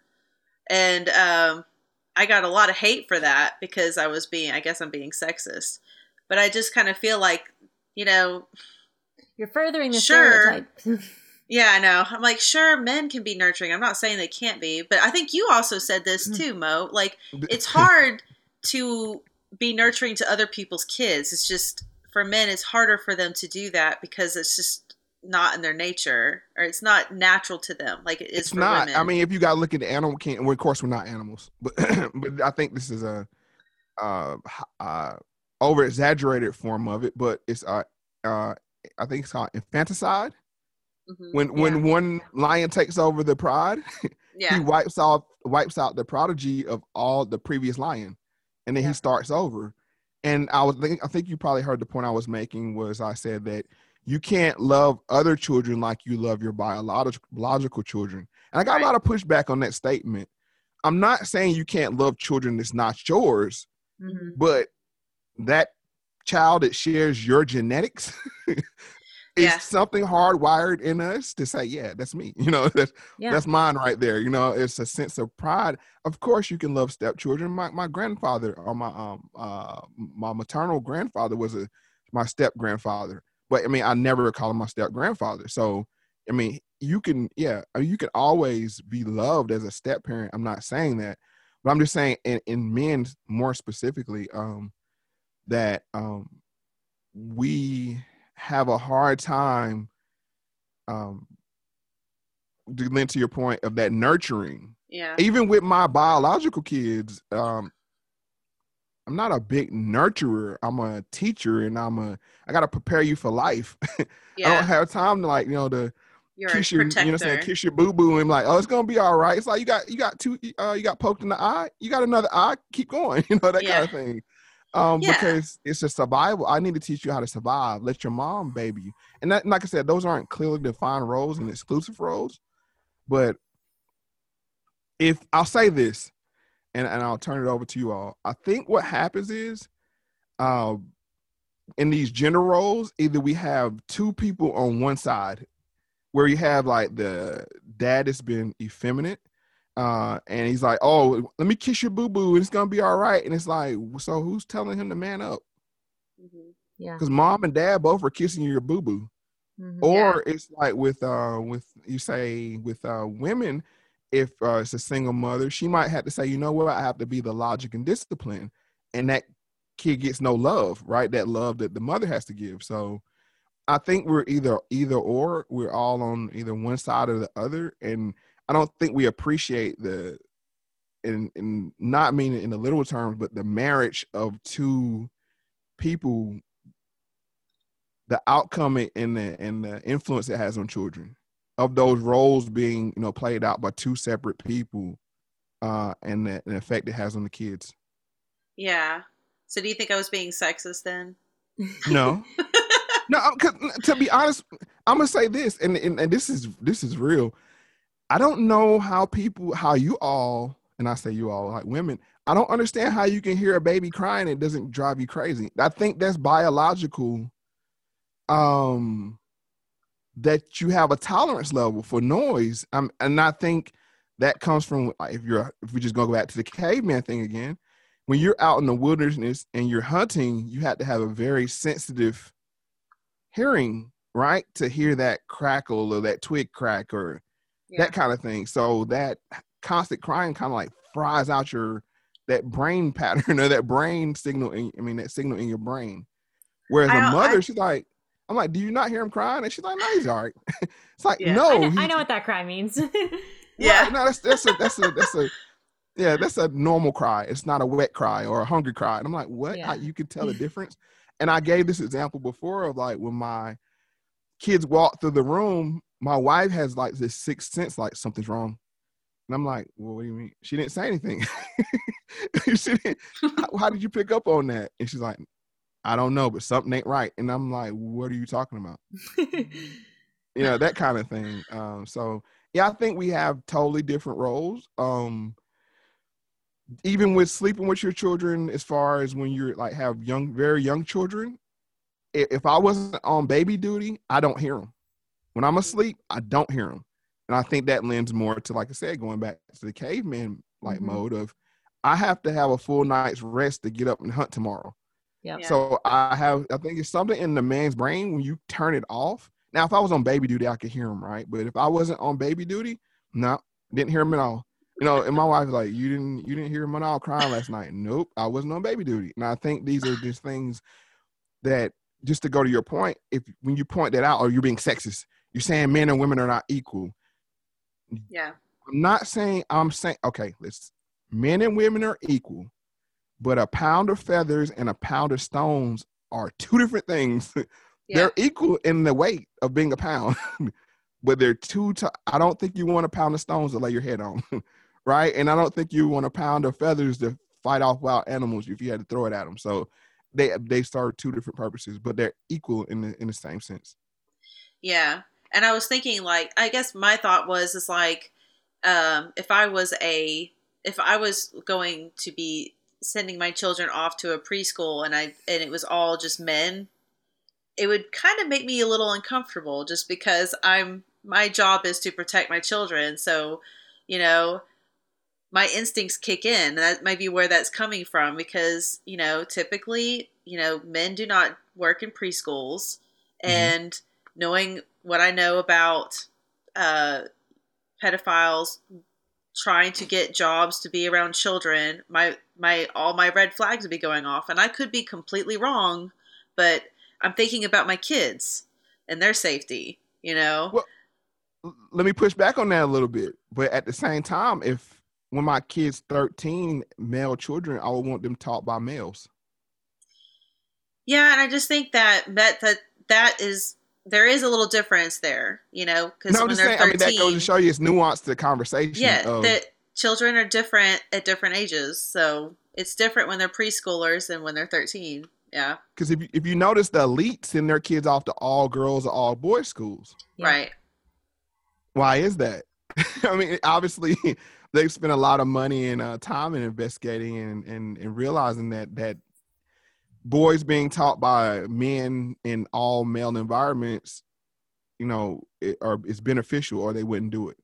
and um, i got a lot of hate for that because i was being i guess i'm being sexist but i just kind of feel like you know You're furthering the Sure. stereotype. [LAUGHS] yeah i know i'm like sure men can be nurturing i'm not saying they can't be but i think you also said this Mm. too Moe like it's [LAUGHS] hard to be nurturing to other people's kids it's just for men it's harder for them to do that because it's just not in their nature or it's not natural to them like it is it's for not. women. I mean, if you got to look at the animal king, well, of course we're not animals, but [CLEARS THROAT] but I think this is a uh, uh, over exaggerated form of it. But it's uh, uh, I think it's called infanticide. Mhm. When when one lion takes over the pride, [LAUGHS] yeah he wipes off wipes out the prodigy of all the previous lion, and then Yeah. he starts over. And I was think I think you probably heard the point I was making was I said that you can't love other children like you love your biological children. And I got Right. a lot of pushback on that statement. I'm not saying you can't love children that's not yours, Mhm. but that child that shares your genetics [LAUGHS] is Yeah. something hardwired in us to say, yeah, that's me. [LAUGHS] You know, that's Yeah. that's mine right there. You know, it's a sense of pride. Of course, you can love stepchildren. My my grandfather or my um uh my maternal grandfather was a my step grandfather, but I mean, I never call him my step grandfather. So, I mean, you can yeah, I mean, you can always be loved as a step parent. I'm not saying that, but I'm just saying in in men more specifically, um, that um we have a hard time um to lend to your point of that nurturing. Yeah. Even with my biological kids um i'm not a big nurturer. I'm a teacher and i'm a i gotta prepare you for life. [LAUGHS] I don't have time to like you know to you're kiss your you know what I'm saying kiss your boo boo and like oh it's gonna be all right. It's like you got you got two uh you got poked in the eye. You got another eye? Keep going. [LAUGHS] You know that Yeah. kind of thing um Yeah. because it's a survival i need to teach you how to survive. Let your mom baby you. And that like i said those aren't clearly defined roles and exclusive roles. But if i'll say this and, and i'll turn it over to you all. I think what happens is uh in these gender roles either we have two people on one side where you have like the dad has been effeminate uh and he's like oh let me kiss your boo boo and it's gonna be all right. And it's like so who's telling him to man up? Mhm. Yeah. because mom and dad both are kissing your boo boo Mhm. or it's like with uh with you say with uh women if uh, it's a single mother she might have to say you know what? I have to be the logic and discipline. And that kid gets no love right? That love that the mother has to give. So i think we're either either or we're all on either one side or the other. And i don't think we appreciate the and and not meaning in the literal terms but the marriage of two people the outcome and the and the influence it has on children. Of those roles being you know played out by two separate people uh and the, the effect it has on the kids. Yeah. So do you think i was being sexist then? No. [LAUGHS] No to be honest i'm gonna say this and, and and this is this is real i don't know how people how you all and i say you all like women i don't understand how you can hear a baby crying and it doesn't drive you crazy. I think that's biological um that you have a tolerance level for noise. Um, and i think that comes from if you're if we just go back to the caveman thing again when you're out in the wilderness and you're hunting you have to have a very sensitive hearing right to hear that crackle or that twig crack or yeah that kind of thing so that constant crying kind of like fries out your that brain [LAUGHS] pattern or that brain signal in, i mean that signal in your brain whereas a mother I- she's like i'm like do you not hear him crying and she's like no he's all right [LAUGHS] it's like Yeah. no I, know, I know what that cry means. [LAUGHS] yeah Right, no, that's that's a that's a that's a yeah, that's a normal cry. It's not a wet cry or a hungry cry. And I'm like, what? Yeah. How- you could tell the difference. And I gave this example before of like when my kids walk through the room, my wife has like this sixth sense, like something's wrong. And I'm like, well, what do you mean? She didn't say anything. [LAUGHS] she didn't, how, how did you pick up on that? And she's like, I don't know, but something ain't right. And I'm like, what are you talking about? [LAUGHS] you know that kind of thing um so yeah i think we have totally different roles um even with sleeping with your children as far as when you're like have young very young children if i wasn't on baby duty i don't hear them when i'm asleep i don't hear them and i think that lends more to like i said going back to the caveman like Mhm. mode of i have to have a full night's rest to get up and hunt tomorrow Yep. Yeah. so I have, I think it's something in the man's brain when you turn it off. Now, if I was on baby duty, I could hear him, right? But if I wasn't on baby duty, no, didn't hear him at all. You know, and my [LAUGHS] wife's like, "You didn't, you didn't hear him at all crying last night." Nope, I wasn't on baby duty. And I think these are just things that just to go to your point, if when you point that out, or you're being sexist, you're saying men and women are not equal. Yeah. I'm not saying I'm saying okay, let's men and women are equal, but a pound of feathers and a pound of stones are two different things. [LAUGHS] Yeah. They're equal in the weight of being a pound, [LAUGHS] but they're two. I don't think you want a pound of stones to lay your head on, [LAUGHS] right? And I don't think you want a pound of feathers to fight off wild animals if you had to throw it at them. So they they serve two different purposes, but they're equal in the in the same sense. Yeah. And I was thinking like I guess my thought was is like um if I was a if I was going to be sending my children off to a preschool and I and it was all just men, it would kind of make me a little uncomfortable just because I'm my job is to protect my children. So, you know, my instincts kick in. That might be where that's coming from because, you know, typically, you know, men do not work in preschools. Mhm. And knowing what I know about uh, pedophiles trying to get jobs to be around children, my my all my red flags would be going off. And I could be completely wrong, but I'm thinking about my kids and their safety, you know? Well, Let me push back on that a little bit, but at the same time, if when my kids 13 male children, I would want them taught by males. Yeah, and I just think that that that that is there is a little difference there, you know, because No, when they're saying. I mean, that goes to show you it's nuanced the conversation. yeah, of- that children are different at different ages, so it's different when they're preschoolers than when they're thirteen. Yeah, because if you, if you notice the elites send their kids off to all girls or all boys schools Yeah. right. why is that [LAUGHS] i mean obviously [LAUGHS] they've spent a lot of money and uh, time in investigating and, and and realizing that that boys being taught by men in all male environments you know it, or is beneficial or they wouldn't do it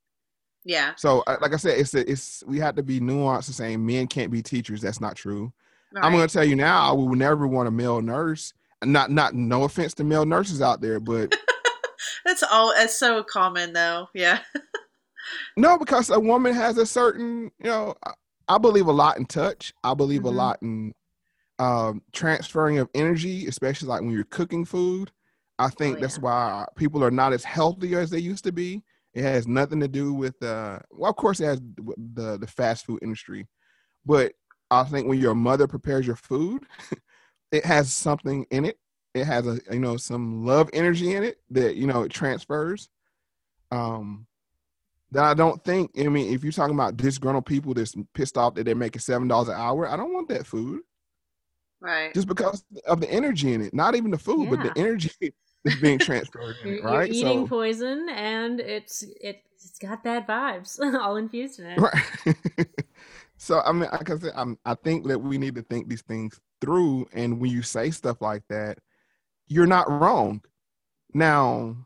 Yeah, so like i said it's a, it's we have to be nuanced in saying men can't be teachers that's not true right. I'm going to tell you now, I would never want a male nurse. Not, not, no offense to male nurses out there, but [LAUGHS] that's all. That's so common, though. Yeah, [LAUGHS] no, because a woman has a certain, you know, I, I believe a lot in touch. I believe Mhm. a lot in um, transferring of energy, especially like when you're cooking food. I think Oh, that's why people are not as healthy as they used to be. It has nothing to do with, uh, well, of course, it has the the fast food industry, but I think when your mother prepares your food, [LAUGHS] it has something in it. It has a you know some love energy in it that you know it transfers. Um, that I don't think. I mean, if you're talking about disgruntled people that's pissed off that they're making seven dollars an hour, I don't want that food right. just because of the energy in it. Not even the food, but the energy [LAUGHS] that's being transferred. In You're, it, [LAUGHS] you're right? eating so, poison, and it's it, it's got bad vibes [LAUGHS] all infused in it. right. so I mean, like I said, I'm, I think that we need to think these things through. And when you say stuff like that, you're not wrong. Now,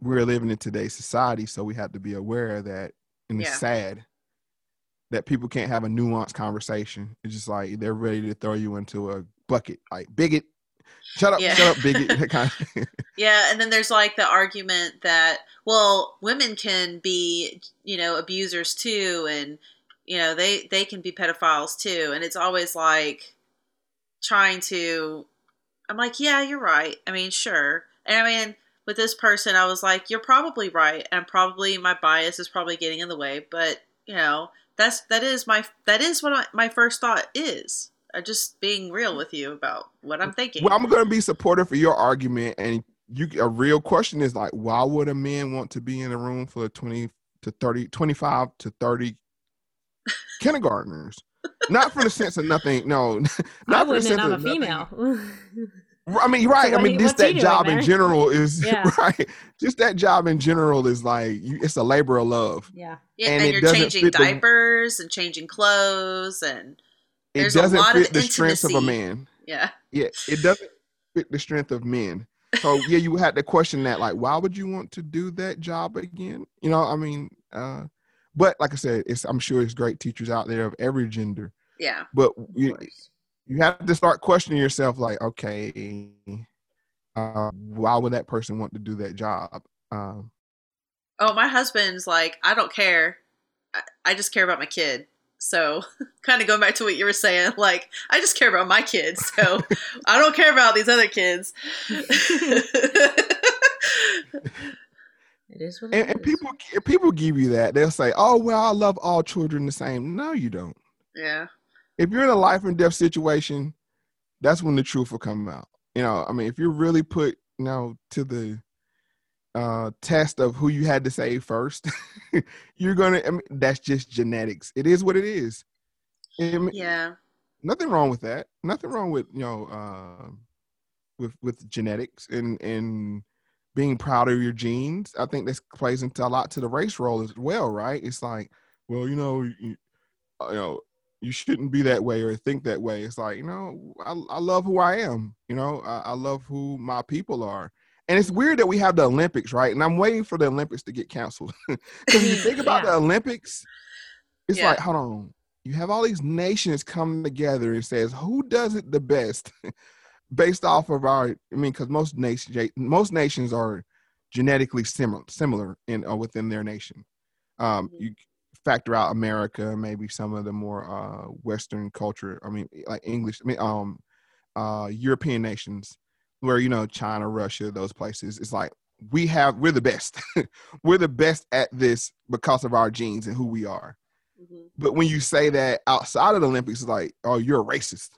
we're living in today's society, so we have to be aware that, and it's Yeah. sad that people can't have a nuanced conversation. It's just like they're ready to throw you into a bucket, like bigot. Shut up, Yeah. shut up, bigot. [LAUGHS] kind of- Yeah, and then there's like the argument that well, women can be, you know, abusers too and you know, they they can be pedophiles too and it's always like trying to I'm like, yeah, you're right. I mean, sure. And I mean, with this person, I was like, you're probably right and probably my bias is probably getting in the way, but, you know, that's that is my that is what I, my first thought is. I'm just being real with you about what I'm thinking. Well, I'm going to be supportive for your argument, and you a real question is like, why would a man want to be in a room full of 20 to 30, 25 to 30 [LAUGHS] kindergartners? Not for the sense of nothing, no. [LAUGHS] I Not for the sense and I'm a of nothing. female. [LAUGHS] I mean, right. So I mean, he- just what's he that doing job in general is [LAUGHS] Yeah. right. Just that job in general is like you, it's a labor of love. yeah, Yeah, and and, it you're doesn't changing fit the- diapers and changing clothes and It There's a doesn't lot of fit the strength of a man. yeah. Yeah, it doesn't fit the strength of men. So yeah, you had to question that, like, why would you want to do that job again? You know, I mean, uh, but like I said, it's I'm sure it's great teachers out there of every gender, Yeah. but Of you course. You have to start questioning yourself, like, okay, uh, why would that person want to do that job? Um, Oh, my husband's like, I don't care. I, I just care about my kid. So, [LAUGHS] kind of going back to what you were saying, like I just care about my kids, so [LAUGHS] I don't care about these other kids. It is what And, it and is. people people give you that. They'll say, "Oh well, I love all children the same." No, you don't. yeah, If you're in a life and death situation, that's when the truth will come out. You know, I mean, if you're really put, you know, to the uh test of who you had to save first, [LAUGHS] you're gonna. I mean, that's just genetics. It is what it is. I mean, yeah, nothing wrong with that. Nothing wrong with you know, uh, with with genetics and and being proud of your genes. I think this plays into a lot to the race role as well, right? It's like, well, you know, you, uh, you know, you shouldn't be that way or think that way. It's like, you know, I, I love who I am. You know, I, I love who my people are. And it's weird that we have the Olympics, right? And I'm waiting for the Olympics to get canceled [LAUGHS] because you think about Yeah. the Olympics, it's Yeah. like, hold on, you have all these nations come together and says who does it the best [LAUGHS] based off of our i mean because most nations most nations are genetically similar similar in uh, within their nation um Mhm. you factor out america maybe some of the more uh western culture i mean like english i mean um uh european nations where you know china russia those places it's like we have we're the best [LAUGHS] we're the best at this because of our genes and who we are hmm but when you say that outside of the Olympics, it's like, oh, you're a racist,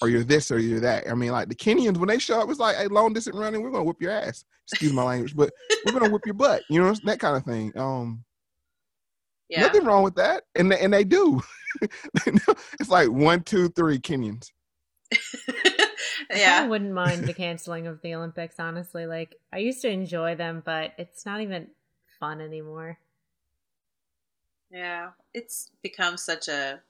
or you're this, or you're that. I mean, like the Kenyans when they show up, it's like, hey, long distance running, we're gonna whip your ass. Excuse my language, but we're gonna whip your butt. You know, that kind of thing. Um, yeah. nothing wrong with that, and they, and they do. [LAUGHS] it's like one, two, three Kenyans. [LAUGHS] yeah. I wouldn't mind the [LAUGHS] canceling of the Olympics, honestly. Like, I used to enjoy them, but it's not even fun anymore. yeah. It's become such a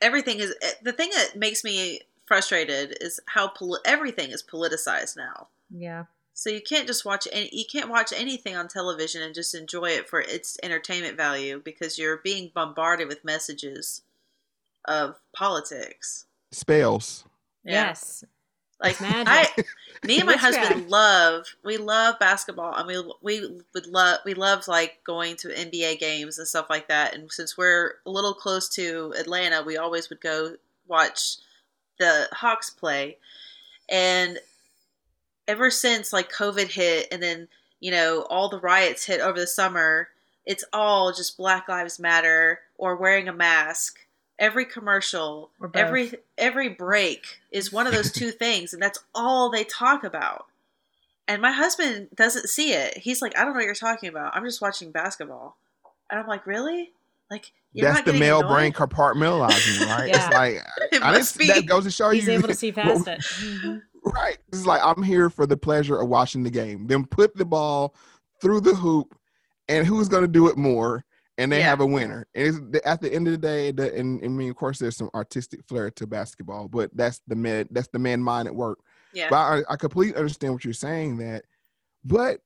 everything is eh, the thing that makes me frustrated is how poli- everything is politicized now. Yeah. So you can't just watch any you can't watch anything on television and just enjoy it for its entertainment value because you're being bombarded with messages of politics. Spells. Yeah. Yes. Like magic. I me and my husband love we love basketball and we we would love we love like going to NBA games and stuff like that and since we're a little close to Atlanta we always would go watch the Hawks play and ever since like COVID hit and then you know all the riots hit over the summer it's all just Black Lives Matter or wearing a mask every commercial every every break is one of those two [LAUGHS] things and that's all they talk about and my husband doesn't see it he's like i don't know what you're talking about i'm just watching basketball and i'm like really like you're That's not the male annoyed? brain compartmentalizing, right? Yeah. It's like [LAUGHS] It I must didn't, be. that goes to show He's you able to see [LAUGHS] past it. Right. It's like I'm here for the pleasure of watching the game. Then put the ball through the hoop, and who's going to do it more, and they Yeah. have a winner. And it's, at the end of the day, the, and I mean, of course, there's some artistic flair to basketball, but that's the man. That's the man mind at work. yeah But I, I completely understand what you're saying. That, but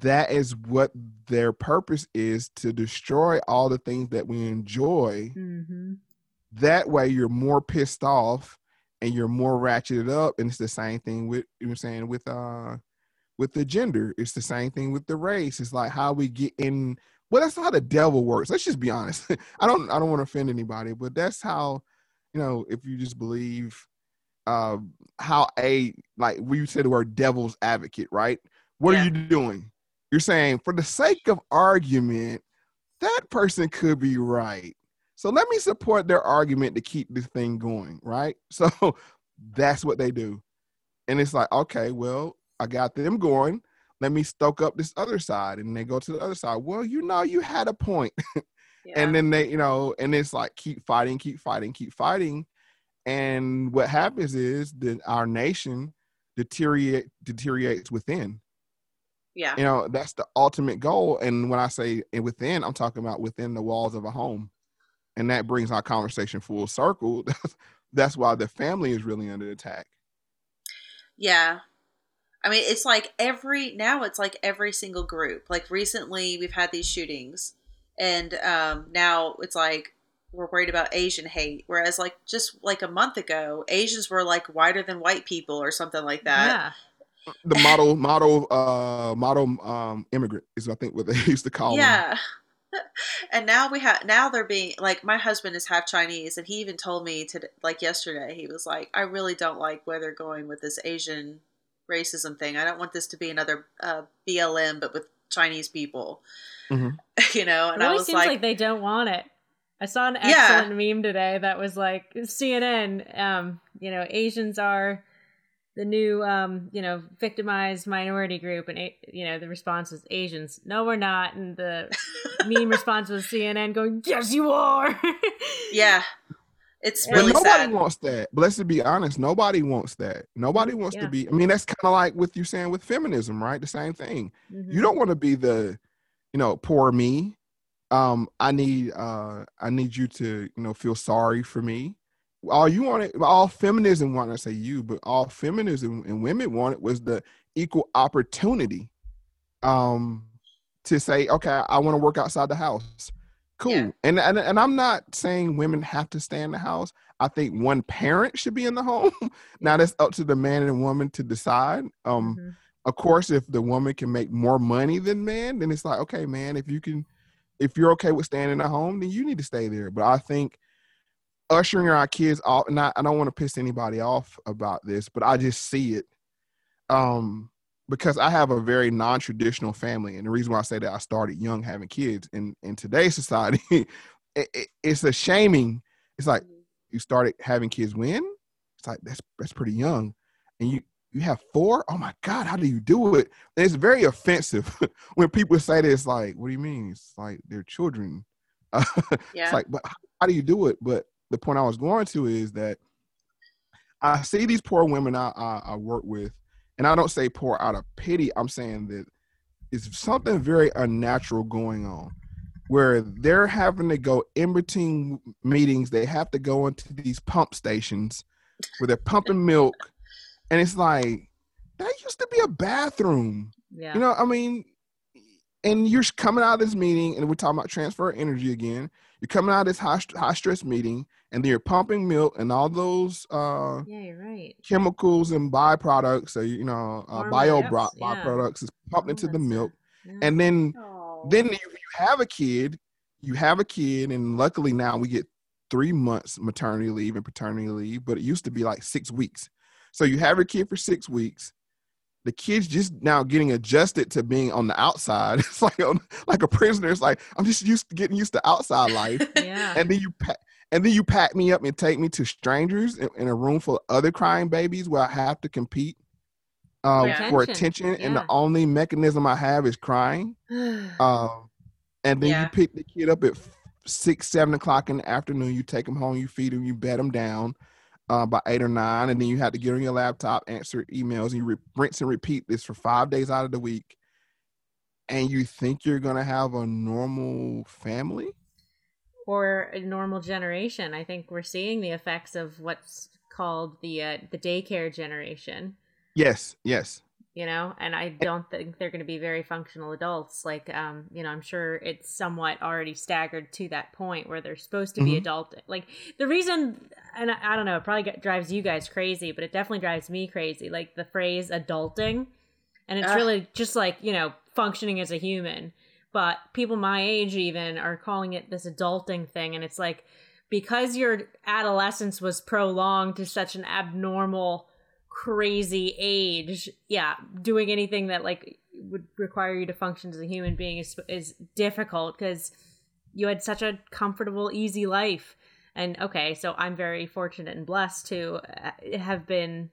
that is what their purpose is to destroy all the things that we enjoy Mhm. that way you're more pissed off and you're more ratcheted up and it's the same thing with you know I'm saying with uh with the gender. It's the same thing with the race. It's like how we get in well that's how the devil works. Let's just be honest. [LAUGHS] I don't i don't want to offend anybody but that's how you know if you just believe uh how a like we said the word devil's advocate right? What Yeah. are you doing? You're saying for the sake of argument that person could be right so let me support their argument to keep this thing going, right? [LAUGHS] So that's what they do. And it's like, okay, well, I got them going. Let me stoke up this other side. And they go to the other side. Well, you know, you had a point. [LAUGHS] yeah. And then they, you know, and it's like keep fighting, keep fighting, keep fighting. And what happens is that our nation deteriorate deteriorates within. yeah You know, that's the ultimate goal. And when I say within, I'm talking about within the walls of a home. And that brings our conversation full circle. [LAUGHS] that's why the family is really under attack. Yeah. I mean, it's like every now it's like every single group. Like recently we've had these shootings and um now it's like we're worried about Asian hate whereas like just like a month ago Asians were like whiter than white people or something like that. Yeah. The model, model, uh, model um, immigrant is I think what they [LAUGHS] used to call them. Yeah. [LAUGHS] and now we have now they're being like my husband is half Chinese, and he even told me to like yesterday. He was like, "I really don't like where they're going with this Asian racism thing. I don't want this to be another uh, BLM, but with Chinese people." Mhm. [LAUGHS] You know, and it I was seems like, like, they don't want it. I saw an Yeah. excellent meme today that was like CNN. Um, you know, Asians are the new, um, you know, victimized minority group, and you know, the response was Asians. No, we're not, and the [LAUGHS] meme response was CNN going, "Yes, you are." [LAUGHS] "Yeah, it's But But nobody sad." wants that. But let's be honest, nobody wants that. Nobody wants Yeah. to be. I mean, that's kind of like with you saying with feminism, right? The same thing. Mhm. You don't want to be the, you know, poor me. Um, I need, uh, I need you to, you know, feel sorry for me. All you wanted, all feminism wanted I say you, but all feminism and women wanted was the equal opportunity, um, to say, okay, I want to work outside the house. Cool. Yeah. And, and and I'm not saying women have to stay in the house. I think one parent should be in the [LAUGHS] home. now that's up to the man and woman to decide. Um, Mhm. of course, if the woman can make more money than man, then it's like, okay, man, if you can, if you're okay with staying in the home, then you need to stay there. But I think ushering our kids off, and I, I don't want to piss anybody off about this, but I just see it. Um, because I have a very non-traditional family, and the reason why I say that I started young having kids in in today's society, [LAUGHS] it, it, it's a shaming. It's like you started having kids when? It's like that's that's pretty young, and you you have four? Oh my God, how do you do it? And it's very offensive [LAUGHS] when people say this. Like, what do you mean? It's like they're children. [LAUGHS] Yeah, It's like, but how do you do it? But the point I was going to is that I see these poor women I, I, I work with, and I don't say poor out of pity. I'm saying that it's something very unnatural going on where they're having to go in between meetings. They have to go into these pump stations where they're pumping milk. And it's like, that used to be a bathroom. Yeah. You know, I mean, and you're coming out of this meeting, and we're talking about transfer energy again. You're coming out of this high, high stress meeting, and then you're pumping milk and all those uh, yeah, right. chemicals and byproducts, so you know, uh, bio yes, bro- yeah. byproducts is pumped All into the milk. Yeah. and then Aw. then if you have a kid, you have a kid, and luckily now we get three months maternity leave and paternity leave, but it used to be like six weeks. So you have your kid for six weeks. The kid's just now getting adjusted to being on the outside. [LAUGHS] It's like on, like a prisoner. It's like I'm just used to getting used to outside life, [LAUGHS] yeah. and then you pack, and then you pack me up and take me to strangers in, in a room full of other crying babies where I have to compete uh, Yeah. for Attention, attention, and the only mechanism I have is crying. [SIGHS] Um, and then Yeah. you pick the kid up at six, seven o'clock in the afternoon. You take him home, you feed him, you bed him down uh, by eight or nine, and then you have to get on your laptop, answer emails, and you re- rinse and repeat this for five days out of the week. And you think you're gonna have a normal family? or a normal generation. I think we're seeing the effects of what's called the uh, the daycare generation. Yes, yes. You know, and I don't think they're going to be very functional adults. Like, um, you know, I'm sure it's somewhat already staggered to that point where they're supposed to be Mhm. adult. Like the reason, and I, I don't know, it probably get, drives you guys crazy, but it definitely drives me crazy. Like the phrase "adulting," and it's Ugh. really just like you know functioning as a human but people my age even are calling it this adulting thing and it's like because your adolescence was prolonged to such an abnormal crazy age yeah doing anything that like would require you to function as a human being is is difficult because you had such a comfortable easy life. And okay so i'm very fortunate and blessed to uh, have been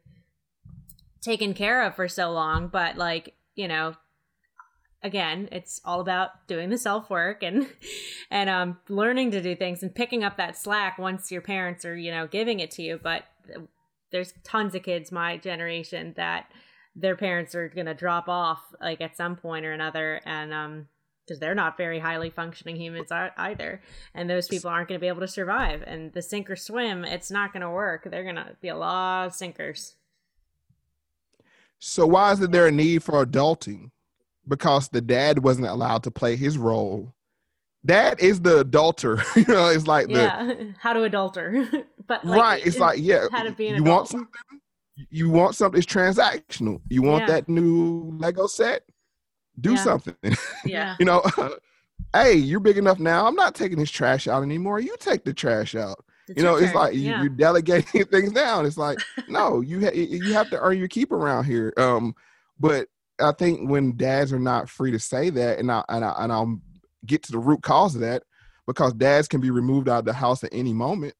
taken care of for so long but like you know again it's all about doing the self work and [LAUGHS] and um learning to do things and picking up that slack once your parents are you know giving it to you but there's tons of kids my generation that their parents are going to drop off like at some point or another and um because they're not very highly functioning humans either and those people aren't going to be able to survive and the sink or swim it's not going to work they're going to be a lot of sinkers So why is there a need for adulting? Because the dad wasn't allowed to play his role. Dad is the adulter. [LAUGHS] you know, it's like the yeah [LAUGHS] how to adulter [LAUGHS] but like, right. It's like yeah, how to be an you adult. want something. You want something. It's transactional. You want Yeah. that new Lego set. Do Yeah. something. [LAUGHS] yeah. you know, [LAUGHS] hey, you're big enough now. I'm not taking this trash out anymore. You take the trash out. It's you know, it's turn. like yeah. you, you're delegating [LAUGHS] things down. It's like, no, you ha- you have to earn your keep around here. Um, but I think when dads are not free to say that, and I and I and I'll get to the root cause of that, because dads can be removed out of the house at any moment.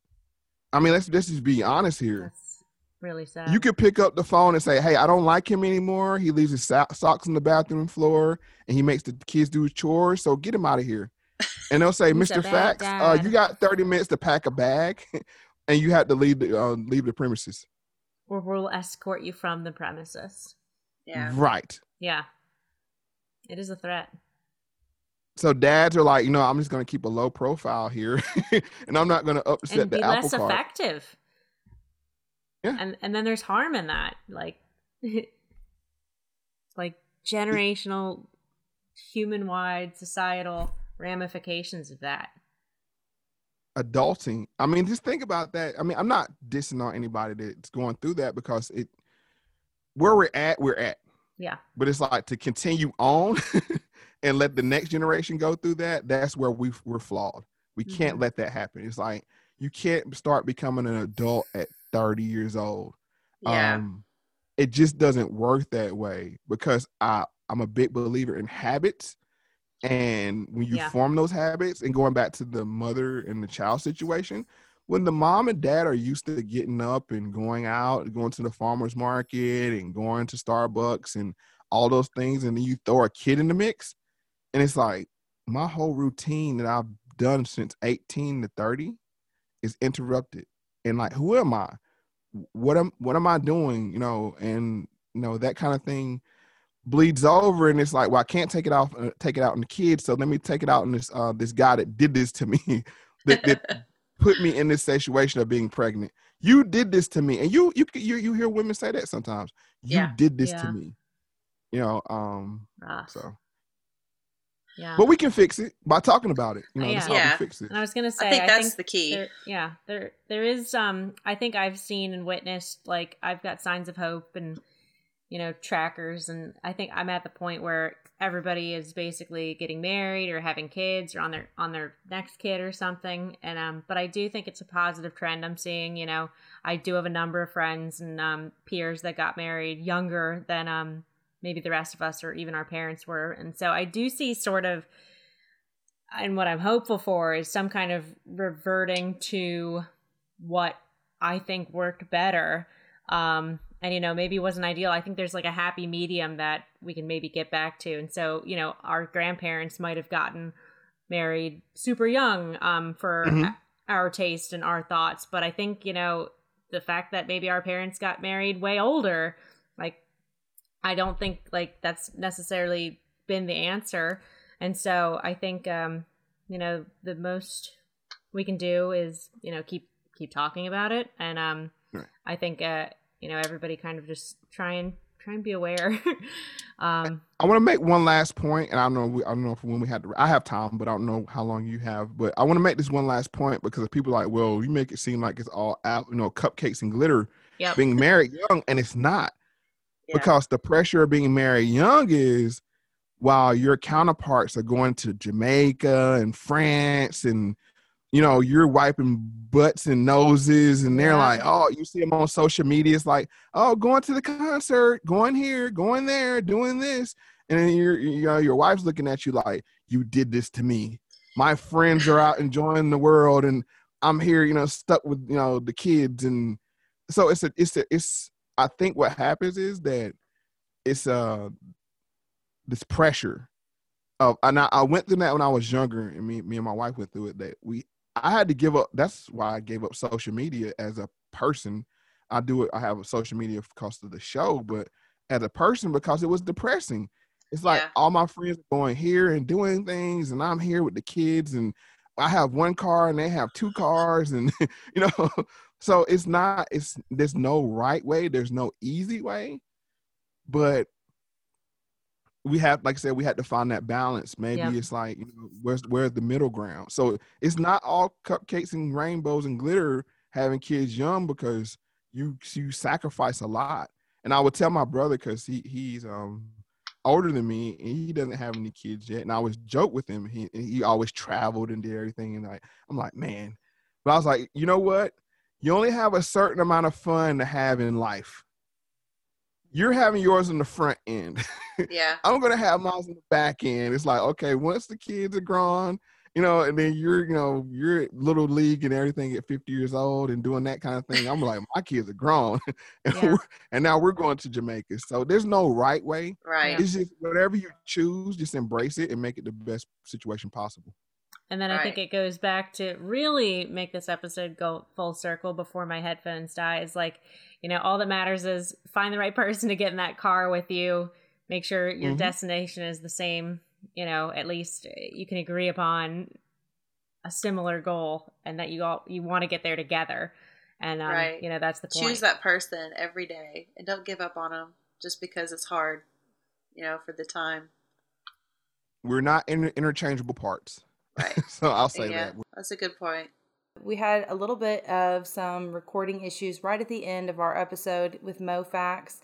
I mean, let's let's just be honest here. That's really sad. You could pick up the phone and say, "Hey, I don't like him anymore. He leaves his so- socks on the bathroom floor, and he makes the kids do his chores. So get him out of here." [LAUGHS] And they'll say, "Mr. bad Fax, uh, you got thirty minutes to pack a bag, [LAUGHS] and you have to leave the uh, leave the premises." or we'll escort you from the premises. Yeah. Right. Yeah. It is a threat. So dads are like, you know, I'm just going to keep a low profile here, [LAUGHS] and I'm not going to upset and the be apple less cart. effective. Yeah. And and then there's harm in that. Like [LAUGHS] like generational human wide societal ramifications of that. adulting. I mean, just think about that. I mean, I'm not dissing on anybody that's going through that because it where we're at, we're at. Yeah. But it's like to continue on [LAUGHS] and let the next generation go through that. That's where we we're flawed. We can't Mhm. let that happen. It's like you can't start becoming an adult at 30 years old. Yeah. Um, it just doesn't work that way because I I'm a big believer in habits, and when you Yeah. form those habits, and going back to the mother and the child situation, when the mom and dad are used to getting up and going out, going to the farmers market and going to Starbucks and all those things, and then you throw a kid in the mix, and it's like my whole routine that I've done since 18 to 30 is interrupted. And like, who am I? What am what am I doing? You know, and you know that kind of thing bleeds over, and it's like, well, I can't take it off, uh, take it out on the kids, so let me take it out on this uh this guy that did this to me, [LAUGHS] that, that [LAUGHS] put me in this situation of being pregnant. You did this to me, and you you you you hear women say that sometimes. You Yeah. did this Yeah. to me. You know, um. Rough. So, yeah. but we can fix it by talking about it. You know, that's Yeah. how Yeah. we fix it. and I was gonna say I think I that's think the key. there, yeah there there is um i think i've seen and witnessed like i've got signs of hope and you know trackers and i think i'm at the point where everybody is basically getting married or having kids or on their on their next kid or something and um but i do think it's a positive trend i'm seeing you know i do have a number of friends and um peers that got married younger than um maybe the rest of us or even our parents were and so i do see sort of and what I'm hopeful for is some kind of reverting to what I think worked better. Um, and you know, maybe wasn't ideal. I think there's like a happy medium that we can maybe get back to. And so, you know, our grandparents might have gotten married super young um, for Mhm. our taste and our thoughts. But I think, you know, the fact that maybe our parents got married way older, I don't think like that's necessarily been the answer. And so I think um, you know, the most we can do is, you know, keep keep talking about it. And um Right. I think uh, you know, everybody kind of just try and try and be aware. [LAUGHS] um I want to make one last point, and I don't know. we- I don't know if when we had to. I have time, but I don't know how long you have. But I want to make this one last point because people are like, well, you make it seem like it's all out, you know, cupcakes and glitter yep. being married young, and it's not Yeah. because the pressure of being married young is while your counterparts are going to Jamaica and France and you know you're wiping butts and noses and they're Yeah. like oh you see them on social media it's like oh going to the concert going here going there doing this and then your you know your wife's looking at you like you did this to me my friends are out enjoying the world and i'm here you know stuck with you know the kids and so it's a it's a it's i think what happens is that it's uh this pressure of and I, I went through that when I was younger and me me and my wife went through it that we I had to give up that's why I gave up social media as a person. I do it I have social media because of the show, but as a person because it was depressing. It's like Yeah. all my friends are going here and doing things and I'm here with the kids and I have one car and they have two cars and [LAUGHS] you know so it's not it's there's no right way, there's no easy way. But we have like I said, we had to find that balance. Maybe Yeah. it's like, you know, where's where's the middle ground? So it's not all cupcakes and rainbows and glitter having kids young because you you sacrifice a lot. And I would tell my brother because he he's um older than me, and he doesn't have any kids yet. And I always joke with him. He he always traveled and did everything, and like I'm like, man. But I was like, you know what? You only have a certain amount of fun to have in life. You're having yours in the front end. [LAUGHS] Yeah. I'm gonna have mine in the back end. It's like, okay, once the kids are grown, you know, and then you're, you know, you're little league and everything at 50 years old and doing that kind of thing. I'm like, my kids are grown, [LAUGHS] and, Yeah. and now we're going to Jamaica. So there's no right way. Right. It's just whatever you choose, just embrace it and make it the best situation possible. And then I think it goes back to really make this episode go full circle before my headphones die. Is like, you know, all that matters is find the right [LAUGHS] person to get in that car with you. Make sure your Mhm. destination is the same. You know, at least you can agree upon a similar goal, and that you all you want to get there together. And um, Right. you know, that's the point. Choose that person every day and don't give up on them just because it's hard, you know, for the time. We're not inter- interchangeable parts. Right. [LAUGHS] so I'll say yeah. that. That's a good point. We had a little bit of some recording issues right at the end of our episode with Moe Factz.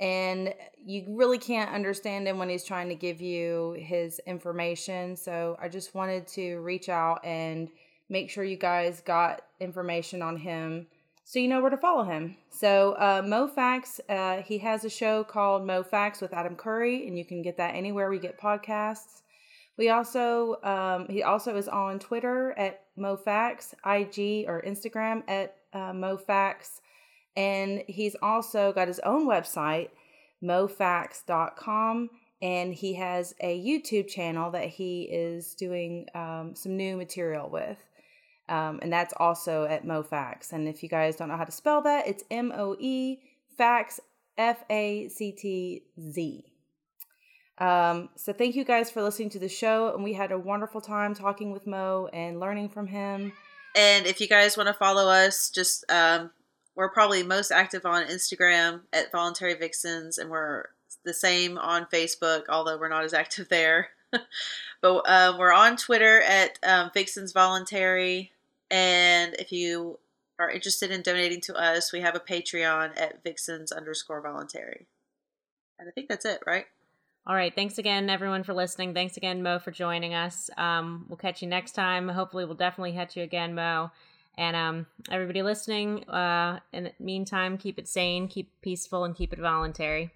And you really can't understand him when he's trying to give you his information. So I just wanted to reach out and make sure you guys got information on him so you know where to follow him. So uh, Moe Factz, uh, he has a show called Moe Factz with Adam Curry, and you can get that anywhere we get podcasts. We also um, he also is on Twitter at Moe Factz, IG or Instagram at uh, Moe Factz, and he's also got his own website, MoeFactz.com, and he has a YouTube channel that he is doing um, some new material with. Um, and that's also at Moe Factz. And if you guys don't know how to spell that, it's M O E Factz F A C T Z. Um, so thank you guys for listening to the show, and we had a wonderful time talking with Moe and learning from him. And if you guys want to follow us, just um, we're probably most active on Instagram at Voluntary Vixens, and we're the same on Facebook, although we're not as active there. [LAUGHS] but um, we're on Twitter at um, Vixens Voluntary, and if you are interested in donating to us, we have a Patreon at Vixens underscore Voluntary. And I think that's it, right? All right. Thanks again, everyone, for listening. Thanks again, Moe, for joining us. Um, we'll catch you next time. Hopefully, we'll definitely catch you again, Moe. And um, everybody listening, uh, in the meantime, keep it sane, keep peaceful, and keep it voluntary.